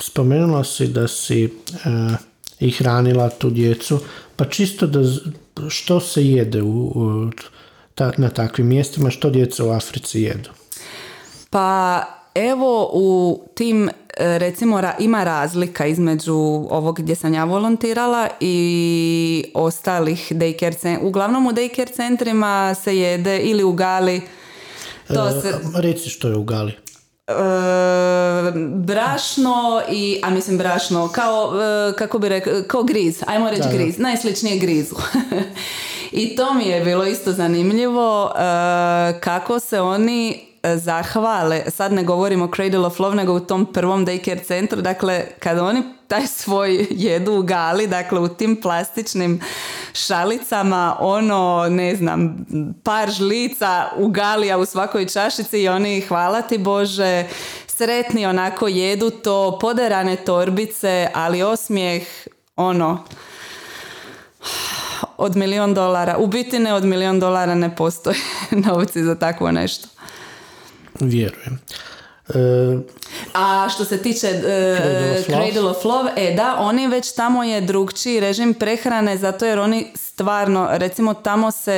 spomenula si da si e, i hranila tu djecu, pa čisto da što se jede u, u ta- na takvim mjestima, što djeca u Africi jedu? Pa evo u tim e, recimo ima razlika između ovog gdje sam ja volontirala i ostalih daycare centrima. Uglavnom u daycare centrima se jede ili u gali to E, se, Reci što je u Gali. e, brašno i, a mislim brašno, kao, e, kako bi rekao, kao griz, ajmo reći Da, da. griz, najsličnije grizu. I to mi je bilo isto zanimljivo e, kako se oni zahvale, sad ne govorimo Cradle of Love, nego u tom prvom daycare centru, dakle, kada oni taj svoj jedu u gali, dakle u tim plastičnim šalicama, ono, ne znam, par žlica u gali, u svakoj čašici i oni, hvala ti Bože, sretni onako jedu to, poderane torbice, ali osmijeh, ono, od milion dolara. U biti ne od milion dolara ne postoje novci za takvo nešto. Vjerujem. E, A što se tiče e, Cradle of Love. Cradle of Love, e da, oni već tamo je drugčiji režim prehrane zato jer oni stvarno, recimo tamo se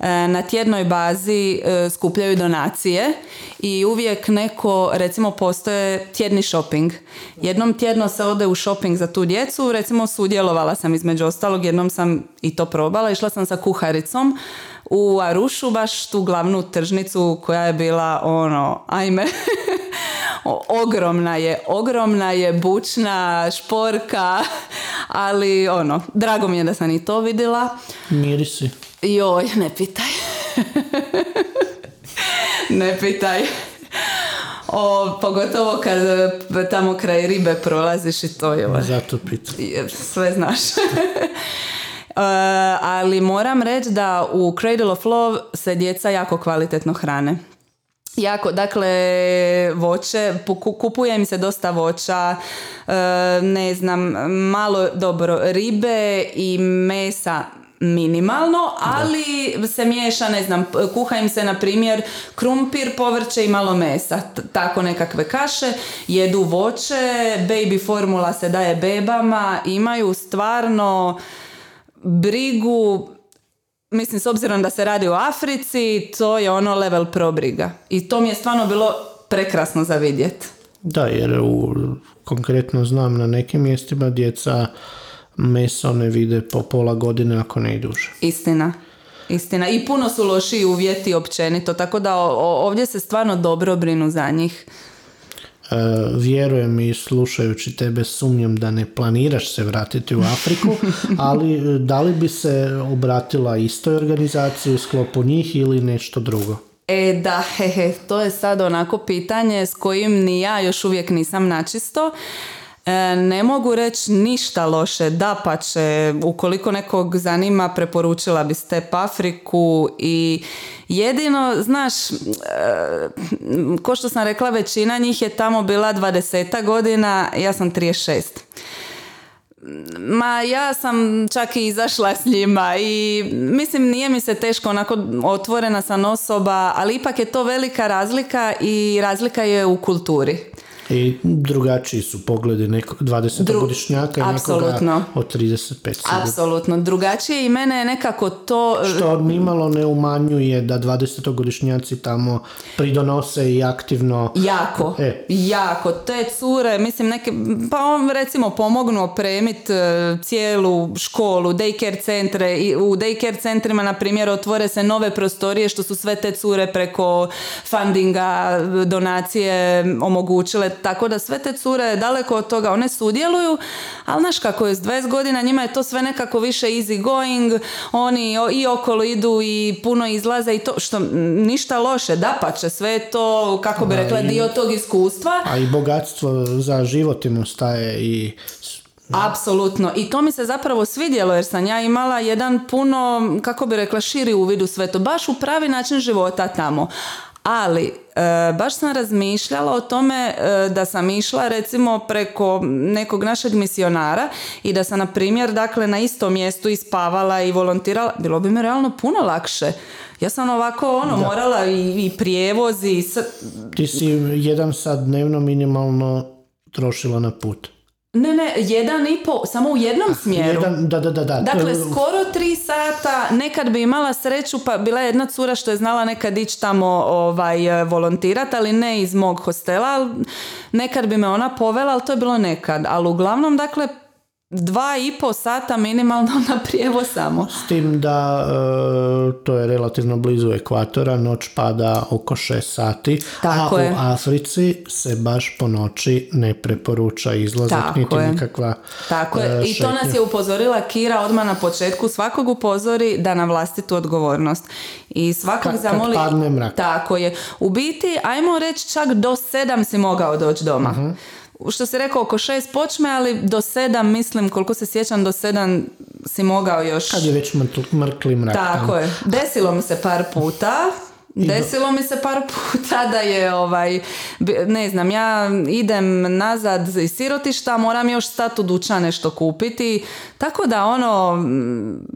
e, na tjednoj bazi e, skupljaju donacije i uvijek neko, recimo postoje tjedni shopping. Jednom tjedno se ode u shopping za tu djecu, recimo sudjelovala sam između ostalog, jednom sam i to probala, išla sam sa kuharicom u Arušu, baš tu glavnu tržnicu koja je bila ono, ajme, ogromna je, ogromna je, bučna, šporka, ali ono, drago mi je da sam i to vidjela. mirisi. Joj, ne pitaj. ne pitaj. O, pogotovo kad e, tamo kraj ribe prolaziš i to je Zato pitam. jer sve znaš. E, ali moram reći da u Cradle of Love se djeca jako kvalitetno hrane. Jako, dakle, voće, kupuje im se dosta voća, e, ne znam, malo, dobro, ribe i mesa minimalno, ali se miješa, ne znam, kuha im se, na primjer, krumpir, povrće i malo mesa, t- tako nekakve kaše, jedu voće, baby formula se daje bebama, imaju stvarno brigu Mislim, s obzirom da se radi o Africi, to je ono level pro briga. I to mi je stvarno bilo prekrasno za vidjeti. Da, jer u, konkretno znam na nekim mjestima djeca meso ne vide po pola godine ako ne i duže. Istina. Istina. I puno su lošiji uvjeti općenito, tako da ovdje se stvarno dobro brinu za njih. E, vjerujem i slušajući tebe sumnjam da ne planiraš se vratiti u Afriku, ali e, da li bi se obratila istoj organizaciji u sklopu njih ili nešto drugo? E da, hehe, to je sad onako pitanje s kojim ni ja još uvijek nisam načisto. E, ne mogu reći ništa loše, da pa će, ukoliko nekog zanima, preporučila bi Step Afriku i jedino, znaš, e, ko što sam rekla, većina njih je tamo bila 20 godina, ja sam 36. Ma ja sam čak i izašla s njima i mislim nije mi se teško onako otvorena sam osoba, ali ipak je to velika razlika i razlika je u kulturi. I drugačiji su pogledi neko 20-godišnjaka i nekoga od 35 sigurno. Apsolutno. Drugačije i mene je nekako to... Što nimalo ne umanjuje da 20-godišnjaci tamo pridonose i aktivno Jako, E. jako. Te cure, mislim, neke, pa on recimo pomognu opremit e, cijelu školu, daycare centre. I u daycare centrima, na primjer, otvore se nove prostorije što su sve te cure preko fundinga, donacije omogućile. Tako da sve te cure daleko od toga, one sudjeluju, ali znaš kako je s 20 godina, njima je to sve nekako više easy going, oni i okolo idu i puno izlaze i to, što ništa loše, dapače, sve je to, kako bi rekla, dio tog iskustva. a i bogatstvo za život im ostaje i Apsolutno. I to mi se zapravo svidjelo jer sam ja imala jedan puno, kako bi rekla, širi uvid u sve to. Baš u pravi način života tamo. Ali, e, baš sam razmišljala o tome e, da sam išla recimo preko nekog našeg misionara i da sam, na primjer, dakle, na istom mjestu ispavala i volontirala, bilo bi mi realno puno lakše. Ja sam ovako, ono, morala i, i prijevoz i ti si jedan sat dnevno minimalno trošila na put. Ne, ne, jedan i po, samo u jednom smjeru. Jedan, da, da, da, da. Dakle, skoro tri sata, nekad bi imala sreću, pa bila je jedna cura što je znala nekad ići tamo ovaj, volontirati, ali ne iz mog hostela, nekad bi me ona povela, ali to je bilo nekad. Ali uglavnom, dakle, dva i po sata minimalno na prijevoz samo. S tim da e, to je relativno blizu ekvatora, noć pada oko 6 sati, Tako a je. u Africi se baš po noći ne preporuča izlazak, Tako niti je. nikakva Tako je. e, I to nas je upozorila Kira odmah na početku. Svakog upozori da na vlastitu odgovornost. I svakog Kad- kad zamoli... padne mrak. Tako je. U biti, ajmo reći čak do sedam si mogao doći doma. Mhm. Što se rekao, oko šest počme, ali do sedam, mislim, koliko se sjećam, do sedam si mogao još... Kad je već mrkli mrak Tako je. Desilo mi se par puta. Desilo mi se par puta da je ovaj, ne znam, ja idem nazad iz sirotišta, moram još stati u dućan nešto kupiti, tako da ono,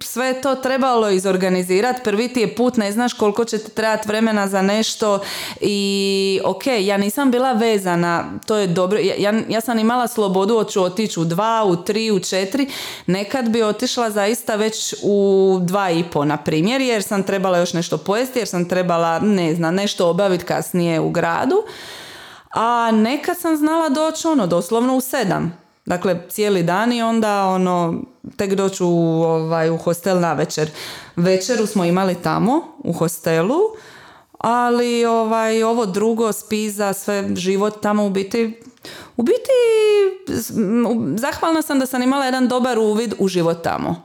sve to trebalo izorganizirati, prvi ti je put, ne znaš koliko će ti trebati vremena za nešto. I ok, ja nisam bila vezana, to je dobro, ja, ja sam imala slobodu, hoću otići u dva, u tri, u četiri, nekad bi otišla zaista već u dva i po, na primjer, jer sam trebala još nešto pojesti, jer sam trebala, ne znam, nešto obaviti kasnije u gradu, a nekad sam znala doći ono, doslovno u sedam. Dakle, cijeli dan i onda ono, tek doći u, ovaj, u hostel na večer. Večeru smo imali tamo, u hostelu, ali ovaj, ovo drugo, spiza, sve život tamo u biti, u biti zahvalna sam da sam imala jedan dobar uvid u život tamo.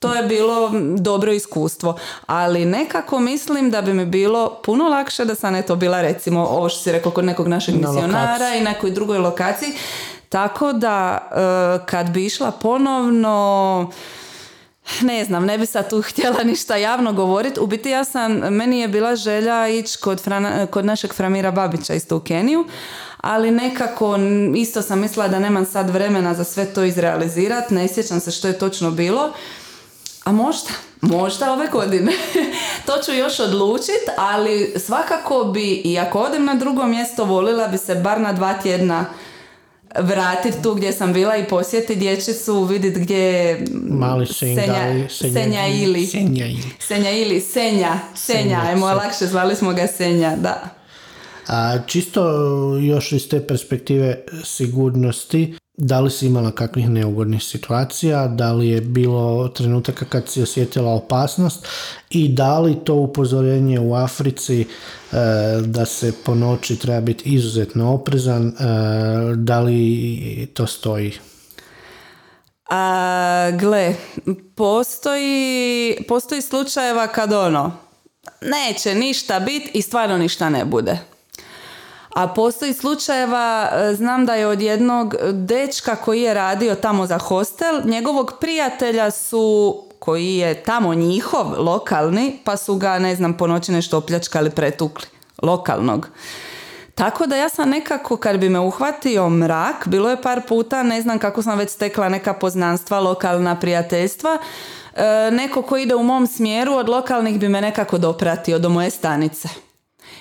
To je bilo dobro iskustvo, ali nekako mislim da bi mi bilo puno lakše da sam eto bila recimo ovo što si rekao kod nekog našeg Na misionara lokaciji. i nekoj drugoj lokaciji. Tako da e, kad bi išla ponovno ne znam, ne bi sad tu htjela ništa javno govoriti. U biti ja sam, meni je bila želja ići kod, Frana- kod našeg Framira Babića isto u Keniju, ali nekako isto sam mislila da nemam sad vremena za sve to izrealizirati, ne sjećam se što je točno bilo. A možda, možda ove godine. to ću još odlučit, ali svakako bi, i ako odem na drugo mjesto, volila bi se bar na dva tjedna vratiti tu gdje sam bila i posjetiti dječicu, vidjeti gdje je Mali Sengali, Senja ili. Senja ili. Senja ili Senja. Senja, Senja, ajmo Senja. lakše, zvali smo ga Senja, da. A čisto još iz te perspektive sigurnosti, da li si imala kakvih neugodnih situacija, da li je bilo trenutaka kad si osjetila opasnost i da li to upozorenje u Africi e, da se po noći treba biti izuzetno oprezan, e, da li to stoji? A, gle, postoji, postoji slučajeva kad ono, neće ništa biti i stvarno ništa ne bude. A postoji slučajeva, e, znam da je od jednog dečka koji je radio tamo za hostel, njegovog prijatelja su, koji je tamo njihov, lokalni, pa su ga, ne znam, po noći nešto opljačkali, pretukli. Lokalnog. Tako da ja sam nekako, kad bi me uhvatio mrak, bilo je par puta, ne znam kako sam već stekla neka poznanstva, lokalna prijateljstva, e, neko ko ide u mom smjeru od lokalnih bi me nekako dopratio do moje stanice.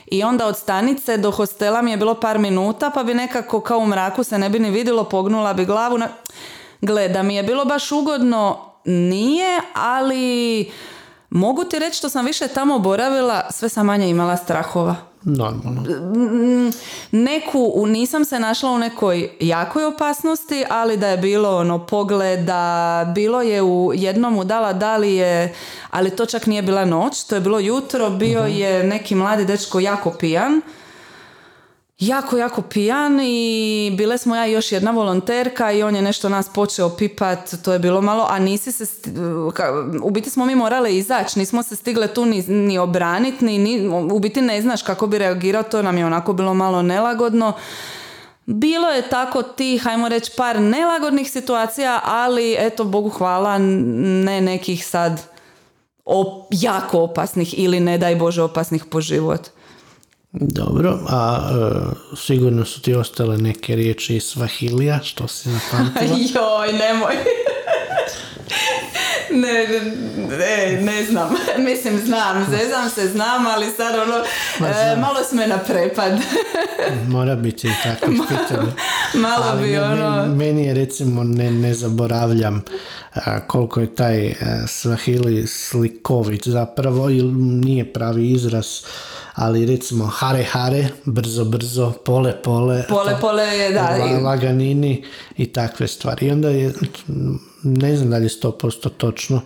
I onda od stanice do hostela mi je bilo par minuta, pa bi nekako kao u mraku se ne bi ni vidjelo, pognula bi glavu. Na... Gle, da mi je bilo baš ugodno, nije, ali mogu ti reći što sam više tamo boravila, sve sam manje imala strahova. Normalno. Mm, neku, nisam se našla u nekoj jakoj opasnosti, ali da je bilo ono pogleda, bilo je u jednom u Dala Dali je, ali to čak nije bila noć, to je bilo jutro, bio je neki mladi dečko jako pijan, jako, jako pijan i bile smo ja i još jedna volonterka i on je nešto nas počeo pipat, to je bilo malo, a nisi se, sti- u biti smo mi morale izaći, nismo se stigle tu ni, ni obraniti, ni, ni, u biti ne znaš kako bi reagirao, to nam je onako bilo malo nelagodno. Bilo je tako tih, hajmo reći, par nelagodnih situacija, ali eto, Bogu hvala, ne nekih sad op- jako opasnih ili ne daj Bože opasnih po život. Dobro, a e, sigurno su ti ostale neke riječi iz Svahilija, što si zapamtila? Joj, nemoj. ne, ne, ne znam. Mislim, znam, zezam se, znam, ali sad ono, e, malo sme na prepad. Mora biti i tako pitanje. malo bi ono... Meni je recimo, ne, ne zaboravljam koliko je taj Swahili sliković zapravo, ili nije pravi izraz, ali recimo hare hare, brzo brzo, pole pole. Pole pole je, da. Laganini i takve stvari. I onda je, ne znam da li je 100% točno,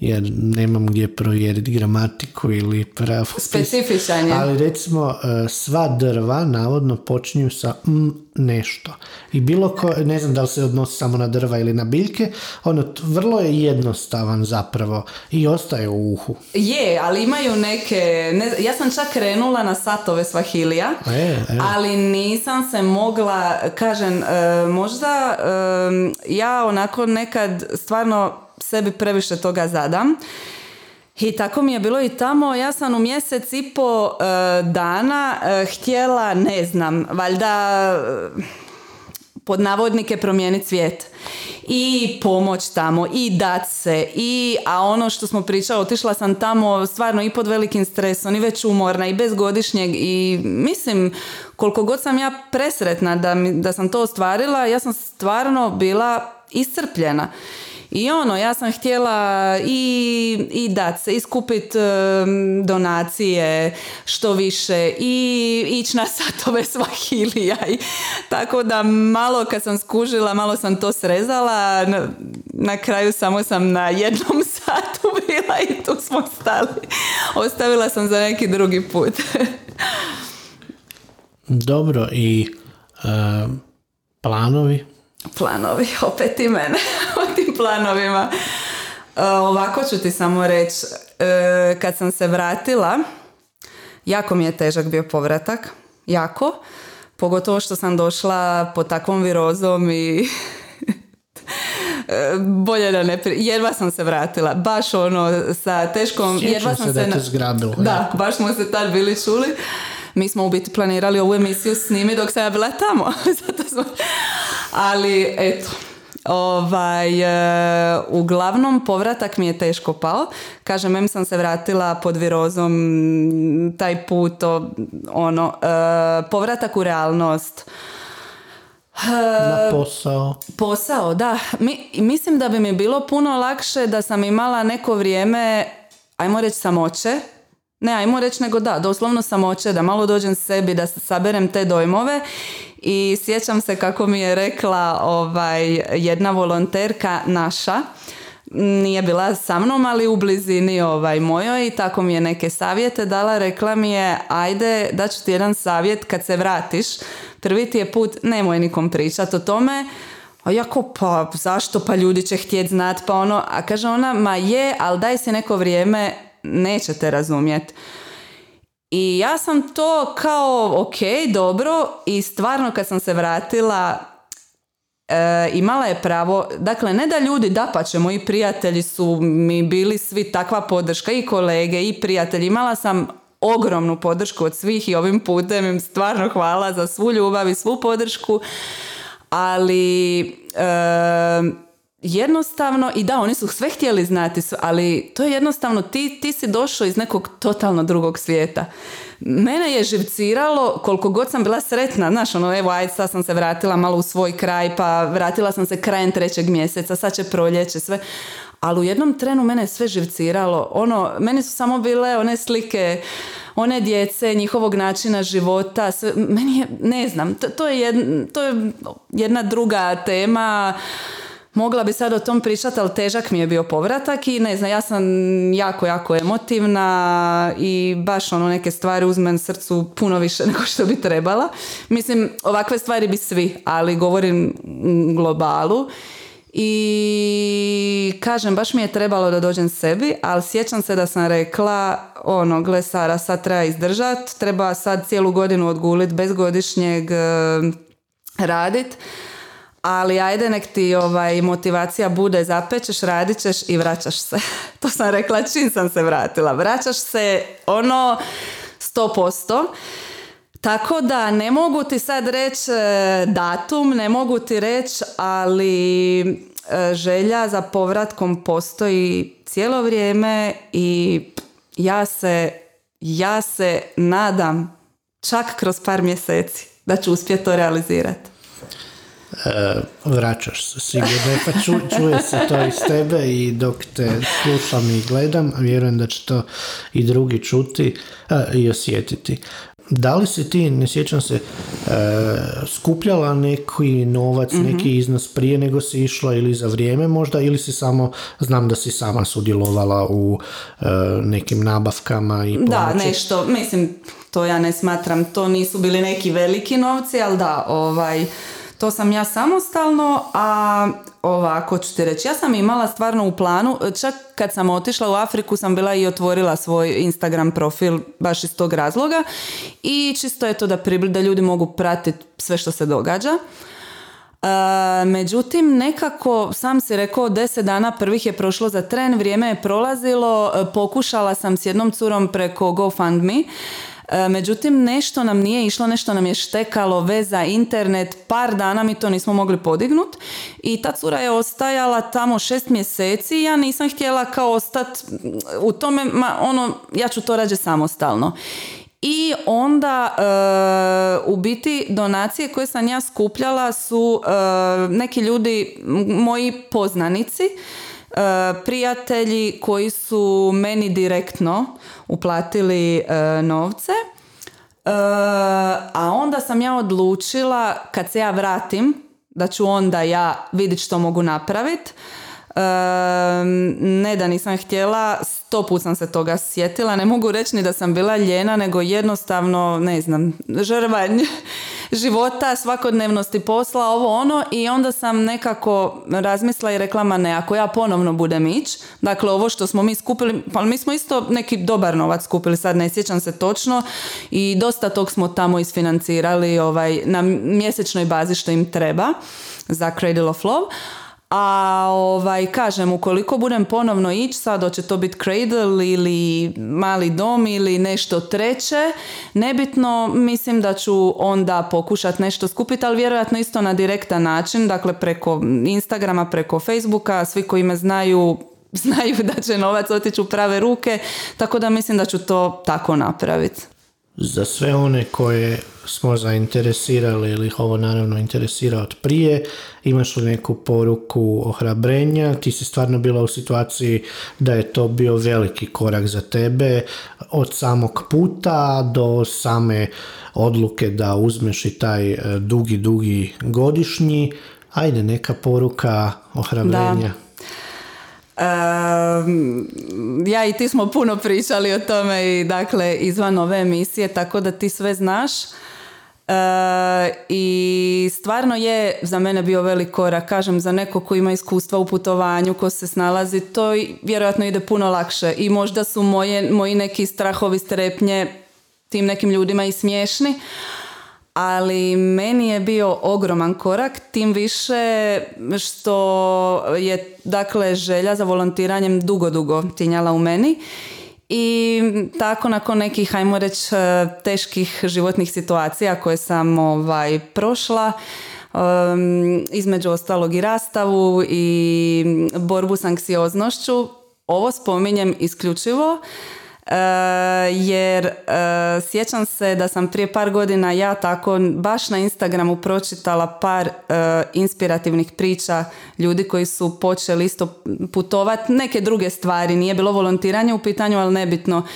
jer nemam gdje provjeriti gramatiku ili prav... Specifičan je. Ali recimo e, sva drva navodno počinju sa m nešto. I bilo ko, ne znam da li se odnosi samo na drva ili na biljke, ono vrlo je jednostavan zapravo i ostaje u uhu. Je, ali imaju neke, ne, ja sam čak krenula na satove svahilija, e, e. ali nisam se mogla, kažem, e, možda ja onako nekad stvarno sebi previše toga zadam. I tako mi je bilo i tamo, ja sam u mjesec i po e, dana e, htjela, ne znam, valjda e, pod navodnike promijeniti svijet. I pomoć tamo i dat se i a ono što smo pričali otišla sam tamo stvarno i pod velikim stresom i već umorna i bez godišnjeg i mislim koliko god sam ja presretna da, da sam to ostvarila ja sam stvarno bila iscrpljena i ono, ja sam htjela i, i dat se, i skupit donacije što više i ići na satove svahilija. I, tako da malo kad sam skužila, malo sam to srezala. Na, na kraju samo sam na jednom satu bila i tu smo stali. Ostavila sam za neki drugi put. Dobro, i planovi? Planovi, opet i mene planovima. E, ovako ću ti samo reći, e, kad sam se vratila, jako mi je težak bio povratak, jako, pogotovo što sam došla pod takvom virozom i bolje da ne pri... jedva sam se vratila. Baš ono sa teškom jedva sam se, da zgrabilo, da, baš smo se tad bili čuli. Mi smo u biti planirali ovu emisiju snimi dok sam ja bila tamo zato smo ali eto, Ovaj, e, uglavnom povratak mi je teško pao. Kažem, em sam se vratila pod virozom taj put, ono, e, povratak u realnost. Na posao. Posao, da. Mi, mislim da bi mi bilo puno lakše da sam imala neko vrijeme, ajmo reći samoće, ne, ajmo reći nego da, doslovno samoće, da malo dođem sebi, da saberem te dojmove i sjećam se kako mi je rekla ovaj, jedna volonterka naša, nije bila sa mnom, ali u blizini ovaj, mojoj i tako mi je neke savjete dala. Rekla mi je, ajde, daću ti jedan savjet kad se vratiš. Prvi ti je put, nemoj nikom pričati o tome. A jako, pa zašto, pa ljudi će htjeti znat, pa ono, a kaže ona, ma je, ali daj si neko vrijeme, nećete razumjeti. I ja sam to kao, ok, dobro, i stvarno kad sam se vratila, e, imala je pravo, dakle ne da ljudi, da pa će, moji prijatelji su mi bili svi takva podrška i kolege i prijatelji, imala sam ogromnu podršku od svih i ovim putem im stvarno hvala za svu ljubav i svu podršku, ali e, jednostavno, i da, oni su sve htjeli znati, ali to je jednostavno, ti, ti si došao iz nekog totalno drugog svijeta. Mene je živciralo koliko god sam bila sretna, znaš, ono, evo, ajde, sad sam se vratila malo u svoj kraj, pa vratila sam se krajem trećeg mjeseca, sad će proljeće, sve. Ali u jednom trenu mene je sve živciralo. Ono, meni su samo bile one slike one djece, njihovog načina života, sve, meni je, ne znam, to, to, je, jedna, to je jedna druga tema, Mogla bi sad o tom pričati, ali težak mi je bio povratak i ne znam, ja sam jako, jako emotivna i baš ono neke stvari uzmem srcu puno više nego što bi trebala. Mislim, ovakve stvari bi svi, ali govorim globalu. I kažem, baš mi je trebalo da dođem sebi, ali sjećam se da sam rekla, ono, gle Sara, sad treba izdržat, treba sad cijelu godinu odgulit bez godišnjeg eh, radit ali ajde nek ti ovaj, motivacija bude zapečeš, radit ćeš i vraćaš se. to sam rekla čim sam se vratila. Vraćaš se ono 100%. Tako da ne mogu ti sad reći e, datum, ne mogu ti reći, ali e, želja za povratkom postoji cijelo vrijeme i ja se, ja se nadam čak kroz par mjeseci da ću uspjeti to realizirati. E, vraćaš se sigurno, pa ču, čuje se to iz tebe i dok te slušam i gledam, vjerujem da će to i drugi čuti i osjetiti. Da li si ti, ne sjećam se, e, skupljala neki novac, mhm. neki iznos prije nego si išla ili za vrijeme možda, ili si samo, znam da si sama sudjelovala u e, nekim nabavkama i pomoći? Da, nešto, mislim, to ja ne smatram, to nisu bili neki veliki novci, ali da, ovaj, to sam ja samostalno, a ovako ću ti reći, ja sam imala stvarno u planu, čak kad sam otišla u Afriku sam bila i otvorila svoj Instagram profil baš iz tog razloga i čisto je to da, da ljudi mogu pratiti sve što se događa. E, međutim, nekako sam si rekao deset dana prvih je prošlo za tren, vrijeme je prolazilo, e, pokušala sam s jednom curom preko GoFundMe međutim, nešto nam nije išlo, nešto nam je štekalo, veza, internet, par dana mi to nismo mogli podignut i ta cura je ostajala tamo šest mjeseci ja nisam htjela kao ostati u tome, ma ono, ja ću to rađe samostalno. I onda e, u biti donacije koje sam ja skupljala su e, neki ljudi, moji poznanici, prijatelji koji su meni direktno uplatili e, novce. E, a onda sam ja odlučila kad se ja vratim da ću onda ja vidjeti što mogu napraviti. E, ne da nisam htjela, sto put sam se toga sjetila, ne mogu reći ni da sam bila ljena, nego jednostavno, ne znam, žrvanj života, svakodnevnosti posla, ovo ono i onda sam nekako razmisla i rekla ma ne, ako ja ponovno budem ić, dakle ovo što smo mi skupili, pa mi smo isto neki dobar novac skupili, sad ne sjećam se točno i dosta tog smo tamo isfinancirali ovaj, na mjesečnoj bazi što im treba za Cradle of Love. A ovaj, kažem, ukoliko budem ponovno ići, sad hoće to biti cradle ili mali dom ili nešto treće, nebitno, mislim da ću onda pokušati nešto skupiti, ali vjerojatno isto na direktan način, dakle preko Instagrama, preko Facebooka, svi koji me znaju znaju da će novac otići u prave ruke, tako da mislim da ću to tako napraviti. Za sve one koje smo zainteresirali ili ih ovo naravno interesira od prije, imaš li neku poruku ohrabrenja, ti si stvarno bila u situaciji da je to bio veliki korak za tebe od samog puta do same odluke da uzmeš i taj e, dugi, dugi godišnji. Ajde, neka poruka ohrabrenja. Ja i ti smo puno pričali o tome i dakle izvan ove emisije, tako da ti sve znaš. E, I stvarno je za mene bio velik korak, kažem, za neko ko ima iskustva u putovanju, ko se snalazi, to vjerojatno ide puno lakše i možda su moje, moji neki strahovi, strepnje tim nekim ljudima i smiješni, ali meni je bio ogroman korak, tim više što je dakle želja za volontiranjem dugo, dugo tinjala u meni. I tako nakon nekih, ajmo reći, e, teških životnih situacija koje sam ovaj, prošla, između ostalog i rastavu i borbu s anksioznošću, ovo spominjem isključivo jer e, sjećam se da sam prije par godina ja tako baš na Instagramu pročitala par e, inspirativnih priča ljudi koji su počeli isto putovati neke druge stvari, nije bilo volontiranje u pitanju, ali nebitno.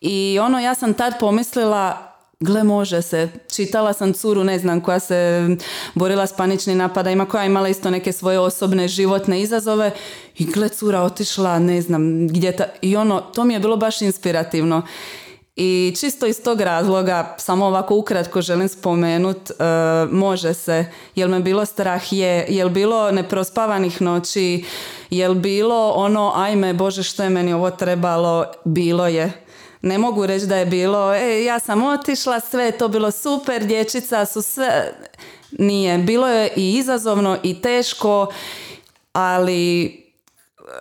I ono, ja sam tad pomislila, gle može se, čitala sam curu, ne znam, koja se borila s paničnim napadima, koja je imala isto neke svoje osobne životne izazove. I gle cura otišla, ne znam, gdje ta, i ono, to mi je bilo baš inspirativno. I čisto iz tog razloga, samo ovako ukratko želim spomenut, e, može se, jel me bilo strah? Je, jel bilo neprospavanih noći, jel bilo ono, ajme Bože što je meni ovo trebalo, bilo je ne mogu reći da je bilo, e, ja sam otišla, sve je to bilo super, dječica su sve, nije. Bilo je i izazovno i teško, ali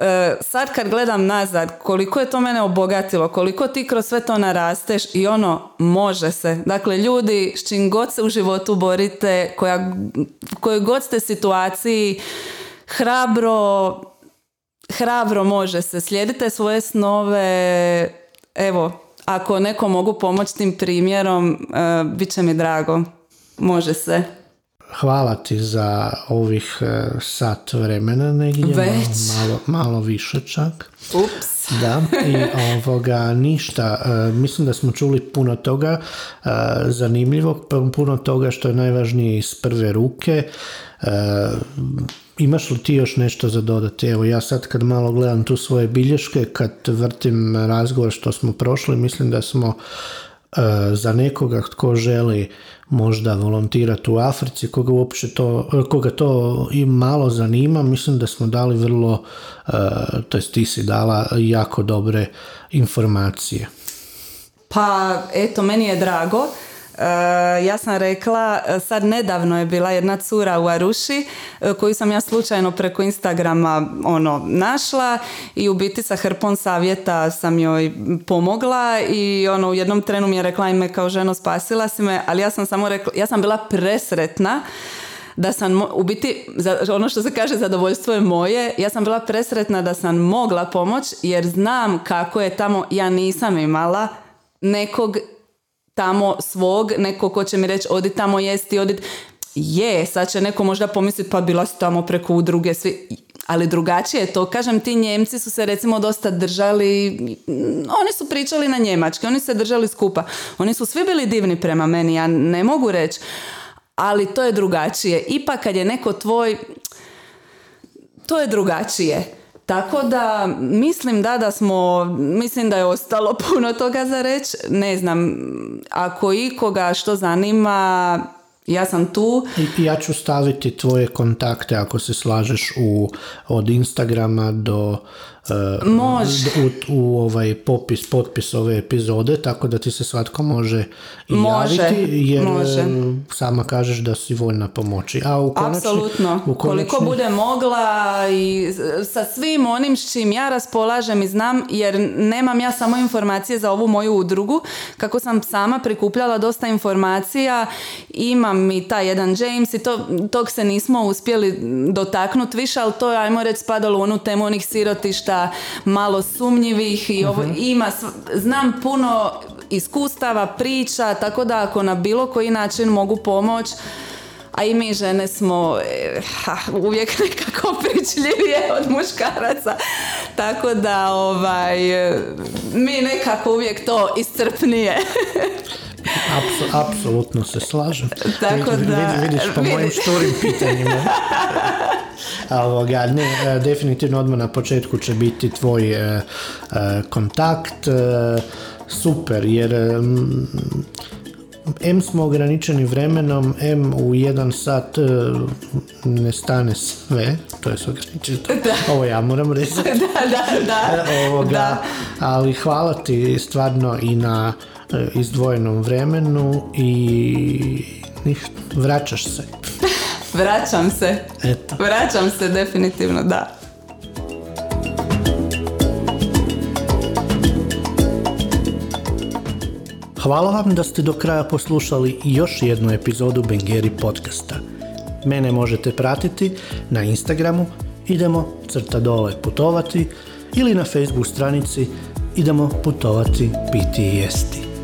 e, sad kad gledam nazad, koliko je to mene obogatilo, koliko ti kroz sve to narasteš i ono, može se. Dakle, ljudi, s čim god se u životu borite, koja, kojoj god ste situaciji, hrabro, hrabro može se. Slijedite svoje snove. Evo, ako neko mogu pomoći tim primjerom, uh, bit će mi drago. Može se. Hvala ti za ovih e, sat vremena negdje. Već? Malo, malo više čak. Ups. Da, i ovoga ništa. E, mislim da smo čuli puno toga e, zanimljivog, puno toga što je najvažnije iz prve ruke. E, imaš li ti još nešto za dodati? Evo ja sad kad malo gledam tu svoje bilješke, kad vrtim razgovor što smo prošli, mislim da smo za nekoga tko želi možda volontirati u Africi, koga uopće to, koga to i malo zanima, mislim da smo dali vrlo, to jest ti si dala jako dobre informacije. Pa eto, meni je drago ja sam rekla, eh, sad nedavno je bila jedna cura u Aruši eh, koju sam ja slučajno preko Instagrama ono našla i u biti sa hrpom savjeta sam joj pomogla i ono u jednom trenu mi je rekla ime kao ženo spasila si me, ali ja sam samo rekla, ja sam bila presretna da sam, u biti, ono što se kaže zadovoljstvo je moje, ja sam bila presretna da sam mogla pomoć jer znam kako je tamo, ja nisam imala nekog tamo svog, neko ko će mi reći odi tamo jesti, odi... Je, sad će neko možda pomisliti pa bila si tamo preko udruge, svi... Ali drugačije je to. Kažem, ti Njemci su se recimo dosta držali, oni su pričali na njemački, oni se držali skupa. Oni su svi bili divni prema meni, ja ne mogu reći. Ali to je drugačije. Ipak kad je neko tvoj, to je drugačije. Tako da mislim da da smo, mislim da je ostalo puno toga za reći. Ne znam, ako ikoga što zanima, ja sam tu. I ja ću staviti tvoje kontakte ako se slažeš u, od Instagrama do može. U, u, ovaj popis, potpis ove epizode, tako da ti se svatko može i može, javiti, jer može. sama kažeš da si voljna pomoći. A u Apsolutno. U Koliko bude mogla i sa svim onim s čim ja raspolažem i znam, jer nemam ja samo informacije za ovu moju udrugu, kako sam sama prikupljala dosta informacija, imam i taj jedan James i to, tog se nismo uspjeli dotaknuti više, ali to je, ajmo reći, spadalo u onu temu onih sirotišta malo sumnjivih i ovo mhm. ima, znam puno iskustava, priča, tako da ako na bilo koji način mogu pomoći, a i mi žene smo eh, ha, uvijek nekako pričljivije od muškaraca. Tako da ovaj, mi nekako uvijek to iscrpnije. apsolutno se slažem. Tako da... Vidiš po mojim šturim pitanjima. Ovoga, ne, e, definitivno odmah na početku će biti tvoj e, e, kontakt. super, jer M smo ograničeni vremenom, M u jedan sat ne stane sve, to je ograničeno. Ovo ja moram reći. da, da, da. Ovoga, da. Ali hvala ti stvarno i na izdvojenom vremenu i vraćaš se. Vraćam se. Eto. Vraćam se definitivno, da. Hvala vam da ste do kraja poslušali još jednu epizodu Bengeri podcasta. Mene možete pratiti na Instagramu idemo crta dole putovati ili na Facebook stranici idemo putovati piti i jesti.